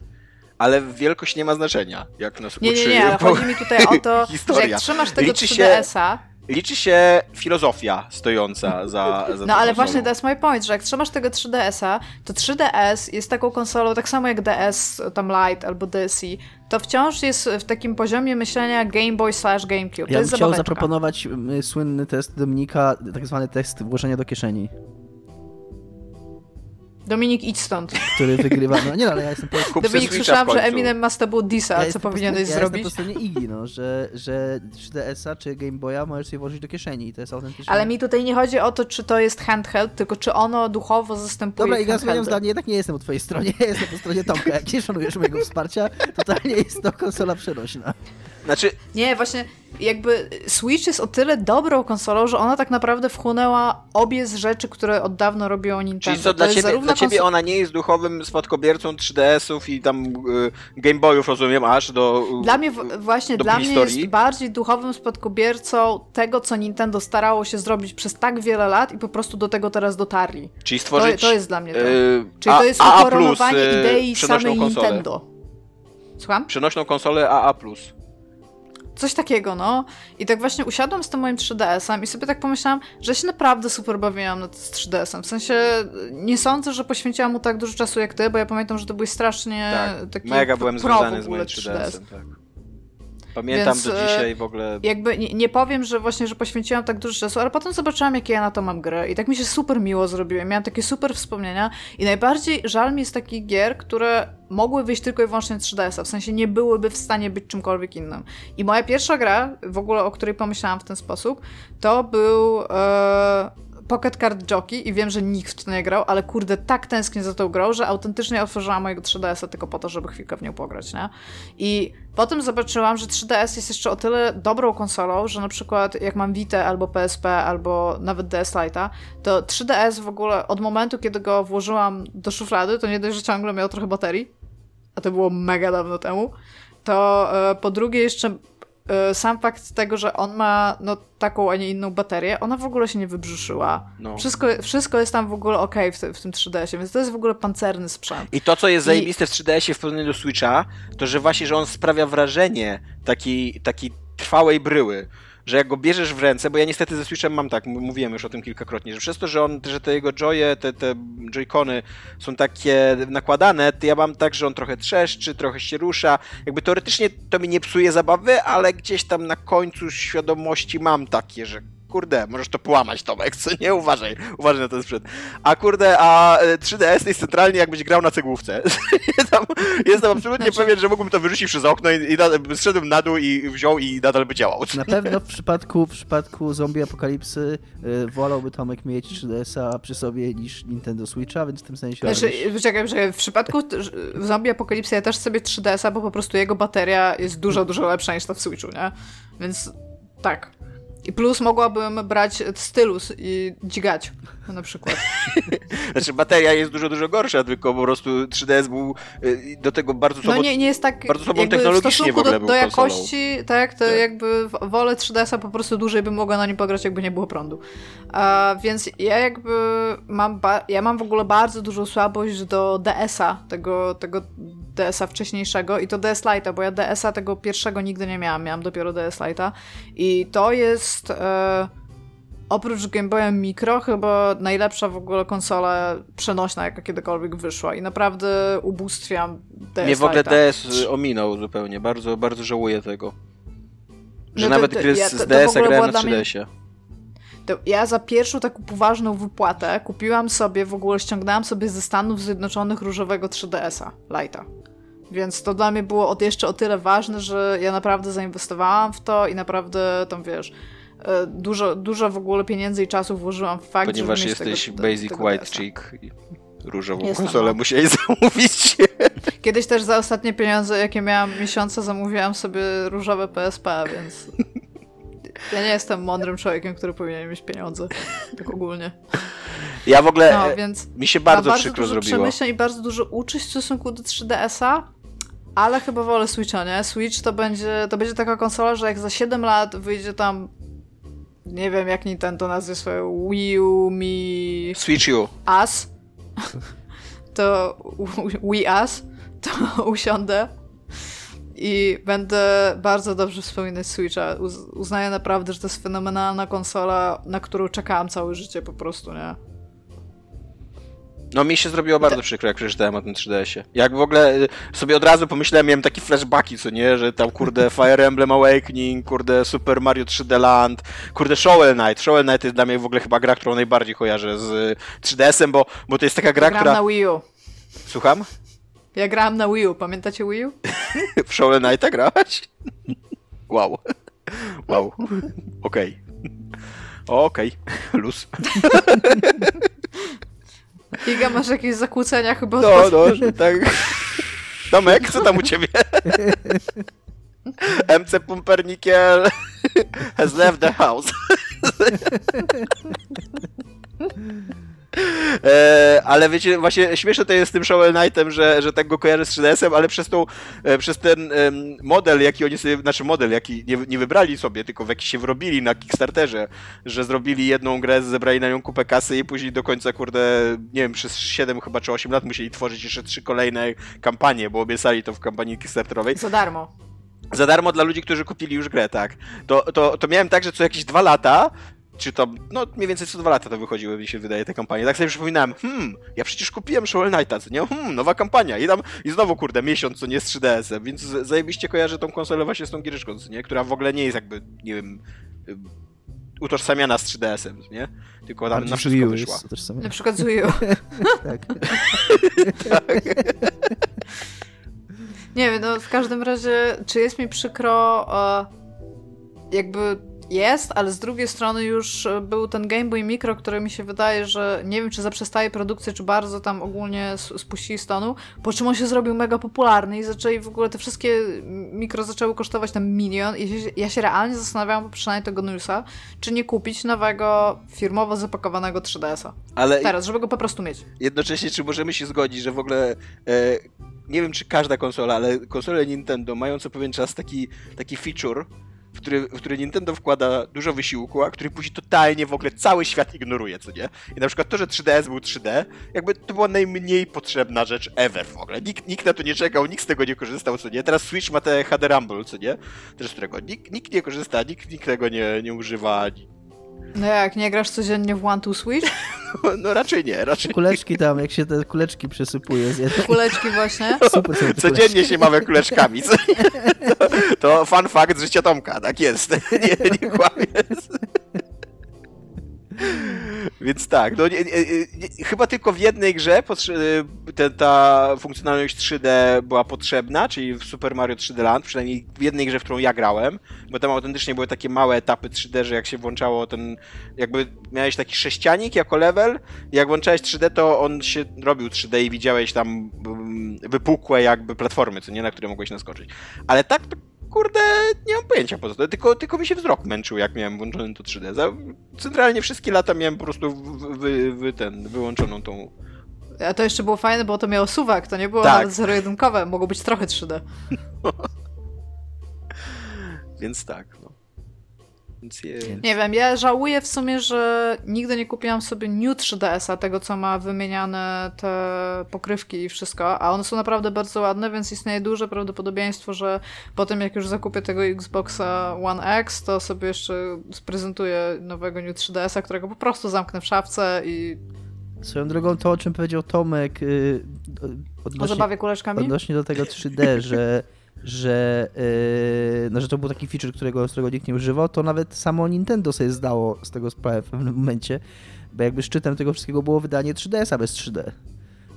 Ale wielkość nie ma znaczenia, jak nas nie, uczy. Nie, nie, ale chodzi mi tutaj o to, że jak trzymasz tego liczy 3DS-a... Się, liczy się filozofia stojąca za, za No ale właśnie to jest mój point, że jak trzymasz tego 3DS-a, to 3DS jest taką konsolą, tak samo jak DS, tam Lite albo DSi, to wciąż jest w takim poziomie myślenia Game Boy slash GameCube. To ja bym chciał zaproponować y, słynny test Dominika, tak zwany test włożenia do kieszeni. Dominik, idź stąd. Który wygrywa. No nie, no, ale ja jestem po... Dominik, słyszałam, że Eminem ma z tobą disa, ja co powinieneś ja zrobić. Ja jestem po stronie Iggy, no, że, że 3DS-a czy Game Boya możesz sobie włożyć do kieszeni i to jest autentycznie... Ale mi tutaj nie chodzi o to, czy to jest handheld, tylko czy ono duchowo zastępuje Dobra, Iga, zmieniam zdanie, jednak nie jestem po twojej stronie, ja jestem po stronie Tomka. Jak nie szanujesz mojego wsparcia, totalnie jest to konsola przenośna. Znaczy... Nie, właśnie jakby Switch jest o tyle dobrą konsolą, że ona tak naprawdę wchłonęła obie z rzeczy, które od dawna robiło Nintendo. Czyli co, dla ciebie, dla ciebie ona nie jest duchowym spadkobiercą 3DS-ów i tam y, Game Boyów, rozumiem, aż do Dla mnie właśnie, dla mnie jest bardziej duchowym spadkobiercą tego, co Nintendo starało się zrobić przez tak wiele lat i po prostu do tego teraz dotarli. Czyli stworzyć... To, to jest dla mnie to. Yy, Czyli to jest ukoronowanie y, idei samej konsolę. Nintendo. Słucham? Przenośną konsolę AA+. Coś takiego, no. I tak właśnie usiadłam z tym moim 3DS-em i sobie tak pomyślałam, że się naprawdę super bawiłam nad 3DS-em. W sensie nie sądzę, że poświęciłam mu tak dużo czasu jak ty, bo ja pamiętam, że to byłeś strasznie tak, taki mega byłem związany z moim 3DS-em, 3DS. tak. Pamiętam Więc, do dzisiaj w ogóle. Jakby nie, nie, powiem, że właśnie, że poświęciłam tak dużo czasu, ale potem zobaczyłam, jakie ja na to mam gry i tak mi się super miło zrobiło. Miałam takie super wspomnienia i najbardziej żal mi jest takich gier, które mogły wyjść tylko i wyłącznie 3DS-a, w sensie nie byłyby w stanie być czymkolwiek innym. I moja pierwsza gra, w ogóle o której pomyślałam w ten sposób, to był e, Pocket Card Jockey i wiem, że nikt w to nie grał, ale kurde, tak tęsknię za tą grą, że autentycznie otworzyłam mojego 3DS-a tylko po to, żeby chwilkę w nią pograć, nie? I potem zobaczyłam, że 3DS jest jeszcze o tyle dobrą konsolą, że na przykład jak mam Vita albo PSP albo nawet DS Lite'a, to 3DS w ogóle od momentu, kiedy go włożyłam do szuflady, to nie dość, że ciągle miał trochę baterii, a to było mega dawno temu, to e, po drugie jeszcze sam fakt tego, że on ma no, taką, a nie inną baterię, ona w ogóle się nie wybrzuszyła. No. Wszystko, wszystko jest tam w ogóle ok w, te, w tym 3DS-ie, więc to jest w ogóle pancerny sprzęt. I to, co jest I... zajebiste w 3DS-ie w porównaniu do Switcha, to że właśnie, że on sprawia wrażenie takiej, takiej trwałej bryły że jak go bierzesz w ręce, bo ja niestety ze Switchem mam tak, mówiłem już o tym kilkakrotnie, że przez to, że on, że te jego joye, te, te joycony są takie nakładane, to ja mam tak, że on trochę trzeszczy, trochę się rusza. Jakby teoretycznie to mi nie psuje zabawy, ale gdzieś tam na końcu świadomości mam takie, że kurde, możesz to połamać, Tomek, co nie? Uważaj, uważaj na ten sprzęt. A kurde, a 3DS e, jest centralnie jakbyś grał na cegłówce. jestem, jestem absolutnie znaczy... pewien, że mógłbym to wyrzucić przez okno i, i zszedłem na dół i wziął i nadal by działał. Na pewno w przypadku, w przypadku zombie apokalipsy yy, wolałby Tomek mieć 3DS-a przy sobie niż Nintendo Switcha, więc w tym sensie... Znaczy, czekaj, czekaj, w przypadku zombie apokalipsy ja też sobie 3DS-a, bo po prostu jego bateria jest dużo, dużo lepsza niż ta w Switchu, nie? Więc tak. I plus mogłabym brać stylus i dźgać na przykład. znaczy bateria jest dużo, dużo gorsza, tylko po prostu 3DS był y, do tego bardzo słabo, no nie, nie jest tak, bardzo słabą technologicznie w, w ogóle do, do jakości, tak, to tak. jakby wolę 3DS-a po prostu dłużej bym mogła na nim pograć, jakby nie było prądu. A, więc ja jakby mam, ja mam w ogóle bardzo dużą słabość do DS-a, tego, tego DS-a wcześniejszego i to DS Lite'a, bo ja DS-a tego pierwszego nigdy nie miałam, miałam dopiero DS Lite'a i to jest e, oprócz Game Boya Micro chyba najlepsza w ogóle konsola przenośna, jaka kiedykolwiek wyszła i naprawdę ubóstwiam DS Mnie w ogóle DS ominął zupełnie, bardzo, bardzo żałuję tego. Że no to, nawet gry ja, z DS-a grałem na 3DS-ie to ja za pierwszą taką poważną wypłatę kupiłam sobie, w ogóle ściągnęłam sobie ze Stanów Zjednoczonych różowego 3DS-a, Lighta. Więc to dla mnie było od jeszcze o tyle ważne, że ja naprawdę zainwestowałam w to i naprawdę tam wiesz, dużo, dużo w ogóle pieniędzy i czasu włożyłam w fakt, Ponieważ żeby mieć jesteś tego, basic tego white chick i różową Jestem, konsolę no. musiałeś zamówić. Kiedyś też za ostatnie pieniądze, jakie miałam miesiące, zamówiłam sobie różowe PSP, więc ja nie jestem mądrym człowiekiem, który powinien mieć pieniądze, tak ogólnie. Ja w ogóle, No, e, więc mi się bardzo, bardzo przykro dużo zrobiło. i bardzo dużo uczyć w stosunku do 3DS-a, ale chyba wolę Switcha, nie? Switch to będzie, to będzie taka konsola, że jak za 7 lat wyjdzie tam nie wiem jak Nintendo nazwie swoje Wii U, Mi Switch U. Us, to Wii Us, to usiądę i będę bardzo dobrze wspominać Switcha. Uz- uznaję naprawdę, że to jest fenomenalna konsola, na którą czekałam całe życie po prostu, nie? No mi się zrobiło bardzo przykro, jak przeczytałem o tym 3DS-ie. Jak w ogóle y, sobie od razu pomyślałem, miałem takie flashbacki, co nie, że tam kurde Fire Emblem Awakening, kurde Super Mario 3D Land, kurde Shovel Knight. Shovel Knight jest dla mnie w ogóle chyba gra, którą najbardziej kojarzę z y, 3DS-em, bo, bo to jest taka gra, Ja grałam która... na Wii U. Słucham? Ja grałam na Wii U, pamiętacie Wii U? W Shovel Knighta grałaś? Wow. Wow. Okej. Okej. Luz. Iga, masz jakieś zakłócenia chyba? No, no, że tak. Tomek, co tam u ciebie? MC Pumpernikiel has left the house. E, ale wiecie, właśnie śmieszne to jest z tym Shovel Knightem, że, że tak go kojarzę z 3DS-em, ale przez, tą, e, przez ten em, model, jaki oni sobie, znaczy model, jaki nie, nie wybrali sobie, tylko w jaki się wrobili na Kickstarterze, że zrobili jedną grę, zebrali na nią kupę kasy i później do końca, kurde, nie wiem, przez 7 chyba czy 8 lat musieli tworzyć jeszcze trzy kolejne kampanie, bo obiecali to w kampanii Kickstarterowej Za darmo. za darmo dla ludzi, którzy kupili już grę, tak. To, to, to miałem tak, że co jakieś dwa lata, czy to, no mniej więcej co dwa lata to wychodziły, mi się wydaje, te kampanie. Tak sobie przypominałem, hmm, ja przecież kupiłem Shovel Knighta, co nie? Hmm, nowa kampania. I tam, i znowu, kurde, miesiąc, co nie z 3DS-em, więc zajebiście kojarzę tą konsolę właśnie z tą giereczką, co nie? Która w ogóle nie jest jakby, nie wiem, y, utożsamiana z 3DS-em, nie? Tylko tam na wszystko wyszła. Na przykład z Wii U. Tak. Nie wiem, no w każdym razie, czy jest mi przykro, e, jakby jest, ale z drugiej strony już e, był ten Game Boy Micro, który mi się wydaje, że nie wiem, czy zaprzestaje produkcji, czy bardzo tam ogólnie spuścili z tonu, po czym on się zrobił mega popularny i zaczęli w ogóle te wszystkie mikro zaczęły kosztować tam milion i się, ja się realnie zastanawiałam po przynajmniej tego newsa, czy nie kupić nowego firmowo zapakowanego 3DS-a. Ale Teraz, żeby go po prostu mieć. jednocześnie, czy możemy się zgodzić, że w ogóle e, nie wiem, czy każda konsola, ale konsole Nintendo mają co pewien czas taki, taki feature, w który, w który Nintendo wkłada dużo wysiłku, a który później totalnie w ogóle cały świat ignoruje, co nie? I na przykład to, że 3DS był 3D, jakby to była najmniej potrzebna rzecz ever w ogóle. Nikt, nikt na to nie czekał, nikt z tego nie korzystał, co nie? Teraz Switch ma te HD Rumble, co nie? Też z którego nikt, nikt nie korzysta, nikt, nikt tego nie, nie używa. No jak, nie grasz codziennie w One to Switch? No raczej nie, raczej Kuleczki tam, jak się te kuleczki przesypuje z jednej... Kuleczki właśnie. Super są te kuleczki. Codziennie się mamy kuleczkami. To, to fun fact z życia Tomka, tak jest. Nie, nie kłamię. Więc tak, no nie, nie, chyba tylko w jednej grze potrze- te, ta funkcjonalność 3D była potrzebna, czyli w Super Mario 3D Land, przynajmniej w jednej grze, w którą ja grałem, bo tam autentycznie były takie małe etapy 3D, że jak się włączało ten, jakby miałeś taki sześcianik jako level, jak włączałeś 3D, to on się robił 3D i widziałeś tam mm, wypukłe jakby platformy, co nie, na które mogłeś naskoczyć. Ale tak kurde, nie mam pojęcia po co. Tylko, tylko mi się wzrok męczył, jak miałem włączony to 3D. Za, centralnie wszystkie lata miałem po prostu wy, ten, wyłączoną tą. A to jeszcze było fajne, bo to miało suwak, to nie było Tak. nawet zero-jedynkowe, mogło być trochę 3D. Więc tak. Więc. Nie wiem, ja żałuję w sumie, że nigdy nie kupiłam sobie New 3DS-a, tego co ma wymieniane te pokrywki i wszystko, a one są naprawdę bardzo ładne, więc istnieje duże prawdopodobieństwo, że po tym jak już zakupię tego Xboxa One X, to sobie jeszcze sprezentuję nowego New 3DS-a, którego po prostu zamknę w szafce i Swoją drogą to, o czym powiedział Tomek y, o odnośnie, zabawie kuleczkami. odnośnie do tego 3D, że że, yy, no, że to był taki feature, którego, którego nikt nie używał, to nawet samo Nintendo sobie zdało z tego sprawę w pewnym momencie, bo jakby szczytem tego wszystkiego było wydanie 3DS-a bez 3D.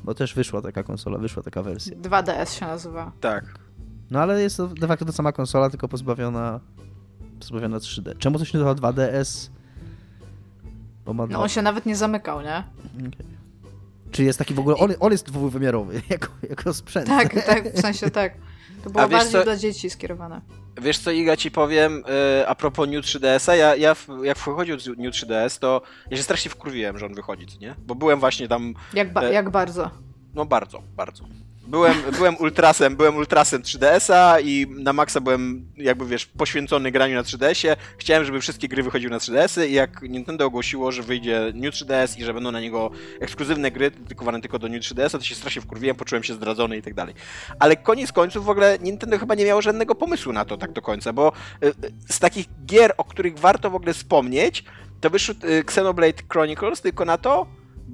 Bo też wyszła taka konsola, wyszła taka wersja. 2DS się nazywa. Tak. No ale jest to de facto ta sama konsola, tylko pozbawiona, pozbawiona 3D. Czemu to się nazywa 2DS? Bo ma No dwa... on się nawet nie zamykał, nie? Okay. Czy jest taki w ogóle, on, on jest dwuwymiarowy, jako, jako sprzęt. Tak, tak, w sensie tak. To było bardziej co- dla dzieci skierowane. Wiesz co, Iga, ci powiem e, a propos New 3DS-a, ja, ja w- jak wchodził New 3DS, to ja się strasznie wkurwiłem, że on wychodzi, nie? Bo byłem właśnie tam, Jak, ba- E, jak bardzo. no bardzo, bardzo. Byłem, byłem ultrasem, byłem ultrasem 3DS-a i na maksa byłem jakby wiesz, poświęcony graniu na 3DS-ie. Chciałem, żeby wszystkie gry wychodziły na 3DS-y i jak Nintendo ogłosiło, że wyjdzie New 3DS i że będą na niego ekskluzywne gry dedykowane tylko do New 3DS-a, to się strasznie wkurwiłem, poczułem się zdradzony i tak dalej. Ale koniec końców w ogóle Nintendo chyba nie miało żadnego pomysłu na to tak do końca, bo y, y, z takich gier, o których warto w ogóle wspomnieć, to wyszły y, Xenoblade Chronicles tylko na to,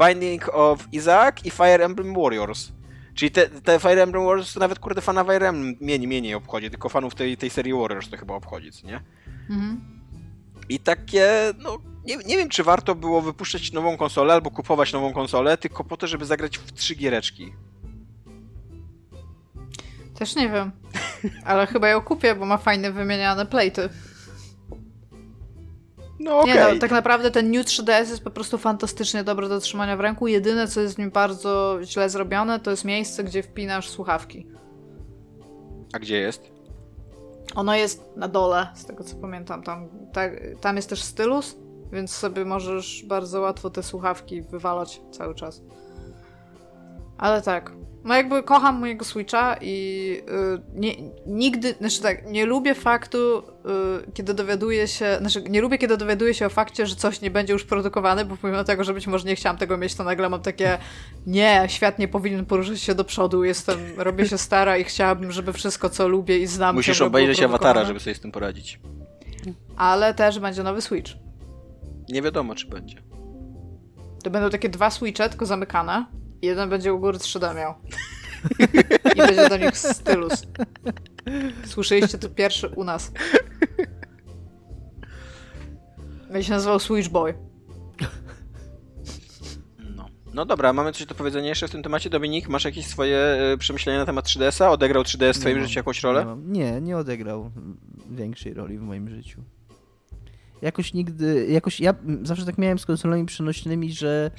Binding of Isaac i Fire Emblem Warriors. Czyli te, te Fire Emblem Warriors to nawet kurde fana Fire Emblem mniej, mniej nie obchodzi, tylko fanów tej, tej serii Warriors to chyba obchodzi, nie? Mhm. I takie, no, nie, nie wiem czy warto było wypuszczać nową konsolę albo kupować nową konsolę, tylko po to, żeby zagrać w trzy giereczki. Też nie wiem. Ale chyba ją kupię, bo ma fajne wymieniane platy. No okej. Nie no, tak naprawdę ten New 3DS jest po prostu fantastycznie dobry do trzymania w ręku. Jedyne, co jest w nim bardzo źle zrobione, to jest miejsce, gdzie wpinasz słuchawki. A gdzie jest? Ono jest na dole, z tego co pamiętam. Tam, tak, tam jest też stylus, więc sobie możesz bardzo łatwo te słuchawki wywalać cały czas. Ale tak. No jakby kocham mojego Switcha i y, nie, nigdy, znaczy tak, nie lubię faktu, y, kiedy dowiaduję się, znaczy nie lubię, kiedy dowiaduję się o fakcie, że coś nie będzie już produkowane, bo pomimo tego, że być może nie chciałam tego mieć, to nagle mam takie nie, świat nie powinien poruszać się do przodu, jestem, robię się stara i chciałabym, żeby wszystko, co lubię i znam Musisz obejrzeć Awatara, żeby sobie z tym poradzić. Ale też będzie nowy Switch. Nie wiadomo, czy będzie. To będą takie dwa Switche, tylko zamykane. Jeden będzie u góry 3D miał. I będzie do nich stylus. Słyszeliście to pierwszy u nas. Będzie się nazywał Switch Boy. No. no dobra, mamy coś do powiedzenia jeszcze w tym temacie. Dominik, masz jakieś swoje e, przemyślenia na temat 3DS-a? Odegrał 3DS w twoim życiu jakąś rolę? Nie, nie, nie odegrał większej roli w moim życiu. Jakoś nigdy, jakoś ja zawsze tak miałem z konsolami przenośnymi, że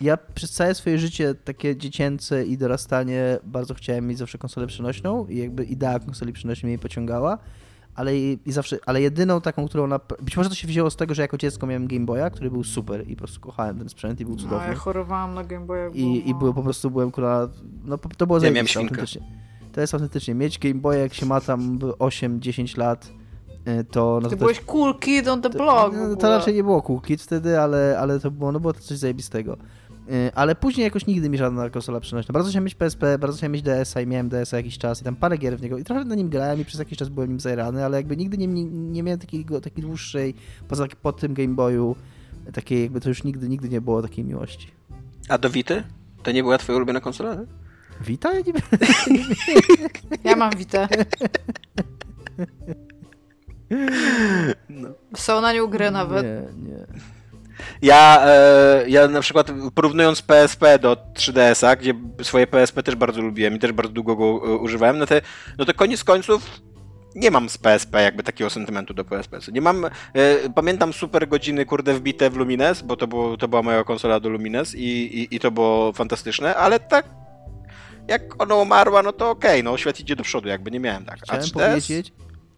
ja przez całe swoje życie takie dziecięce i dorastanie bardzo chciałem mieć zawsze konsolę przenośną i jakby idea konsoli przenośnej mnie pociągała, ale, i i zawsze, ale jedyną taką, którą na, być może to się wzięło z tego, że jako dziecko miałem Game Boya, który był super i po prostu kochałem ten sprzęt i był No, cudowny. ja chorowałam na Game Boya. I, i było po prostu, byłem kurwa, no to było Ja miałem zajebiste, świnkę. autentycznie. To jest autentycznie, mieć Game Boy jak się ma tam 8-10 lat, y, to... No Ty to, byłeś cool kid on the to, block. w no, to raczej nie było Cool Kids wtedy, ale, ale to było, no było to coś zajebistego. Y, Ale później jakoś nigdy mi żadna konsola przenośna. Bardzo chciałem mieć PSP, bardzo chciałem mieć DS-a i miałem DS-a jakiś czas i tam parę gier w niego i trochę na nim grałem i przez jakiś czas byłem nim zajrany, ale jakby nigdy nie, nie, nie miałem takiego, takiej dłuższej, poza po tym Game Boyu, takiej jakby to już nigdy, nigdy nie było takiej miłości. A do Vity? To nie była twoja ulubiona konsola? nie? Wita? Ja nie Ja mam Witę. No. Są na nią gry nawet. Nie, nie. Ja, e, ja na przykład porównując PSP do 3DS-a, gdzie swoje PSP też bardzo lubiłem i też bardzo długo go e, używałem, no to, no to koniec końców nie mam z PSP jakby takiego sentymentu do PSP. Nie mam, e, pamiętam super godziny kurde wbite w Lumines, bo to, było, to była moja konsola do Lumines i, i, i to było fantastyczne, ale tak jak ona umarła, no to okej, no świat idzie do przodu, jakby nie miałem tak. A Chciałem 3DS? powiedzieć,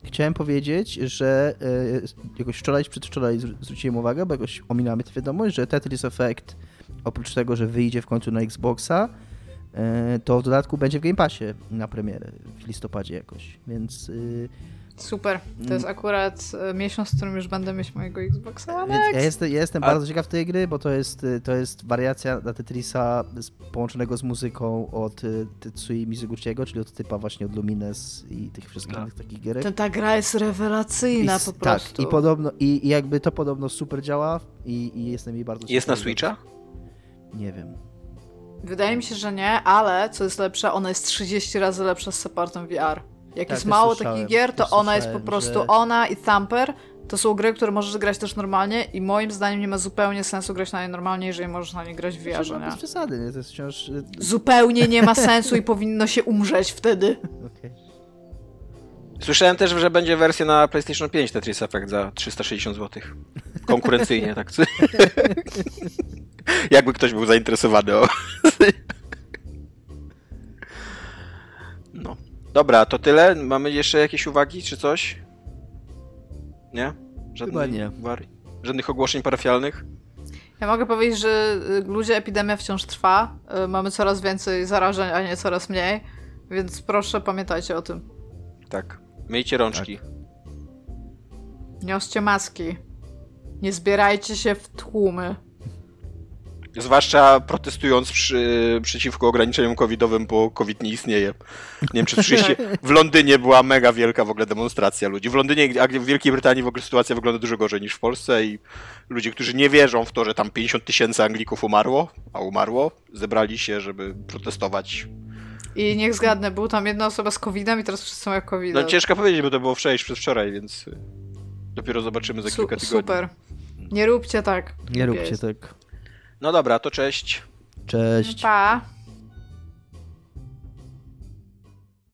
chciałem powiedzieć, że e, jakoś wczoraj, czy przedwczoraj zwr- zwróciłem uwagę, bo jakoś ominęła tę wiadomość, że Tetris Effect, oprócz tego, że wyjdzie w końcu na Xboxa, e, to w dodatku będzie w Game Passie na premierę w listopadzie jakoś, więc, y, Super. To jest akurat e, miesiąc, w którym już będę mieć mojego Xboxa. więc Ale ja jestem, ja jestem A- bardzo ciekaw tej gry, bo to jest, y, to jest wariacja na Tetrisa z, połączonego z muzyką od y, Tetsui Mizuguchiego, czyli od typa właśnie od Lumines i tych wszystkich No. innych takich gierek. ta, ta gra jest rewelacyjna s- po prostu. Tak, i podobno, i, i jakby to podobno super działa i, i jestem jej bardzo Jest na. Switcha? Nie wiem. Wydaje mi się, że nie, ale co jest lepsze, ona jest 30 razy lepsza z supportem VR. Jak Tak, jest mało takich gier, to ona jest po prostu że- ona i Thumper. To są gry, które możesz grać też normalnie i moim zdaniem nie ma zupełnie sensu grać na nie normalnie, jeżeli możesz na nie grać w VR, No, nie? bez przesady, nie? To jest wciąż... y, Zupełnie nie ma sensu i powinno się umrzeć wtedy. Okej. Słyszałem też, że będzie wersja na PlayStation 5 Tetris Effect za 360 zł. Konkurencyjnie, tak? Jakby ktoś był zainteresowany. O. Dobra, to tyle. Mamy jeszcze jakieś uwagi czy coś? Nie? Chyba nie. Żadnych ogłoszeń parafialnych? Ja mogę powiedzieć, że ludzie epidemia wciąż trwa. Y, Mamy coraz więcej zarażeń, a nie coraz mniej. Więc proszę pamiętajcie o tym. Tak. Myjcie rączki. Nioście maski. Nie zbierajcie się w tłumy. Zwłaszcza protestując przy, przeciwko ograniczeniom covidowym, bo covid nie istnieje. Nie wiem, czy słyszeliście, w Londynie była mega wielka w ogóle demonstracja ludzi. W Londynie, a w Wielkiej Brytanii w ogóle sytuacja wygląda dużo gorzej niż w Polsce i ludzie, którzy nie wierzą w to, że tam 50 tysięcy Anglików umarło, a umarło, zebrali się, żeby protestować. I niech zgadnę, był tam jedna osoba z COVID-em i teraz wszyscy mają COVID. No ciężko powiedzieć, bo to było wczoraj, przedwczoraj, więc dopiero zobaczymy za Su- kilka tygodni. super. Nie róbcie tak. Nie Głupie róbcie jest. tak. No dobra, to cześć. Cześć. Pa.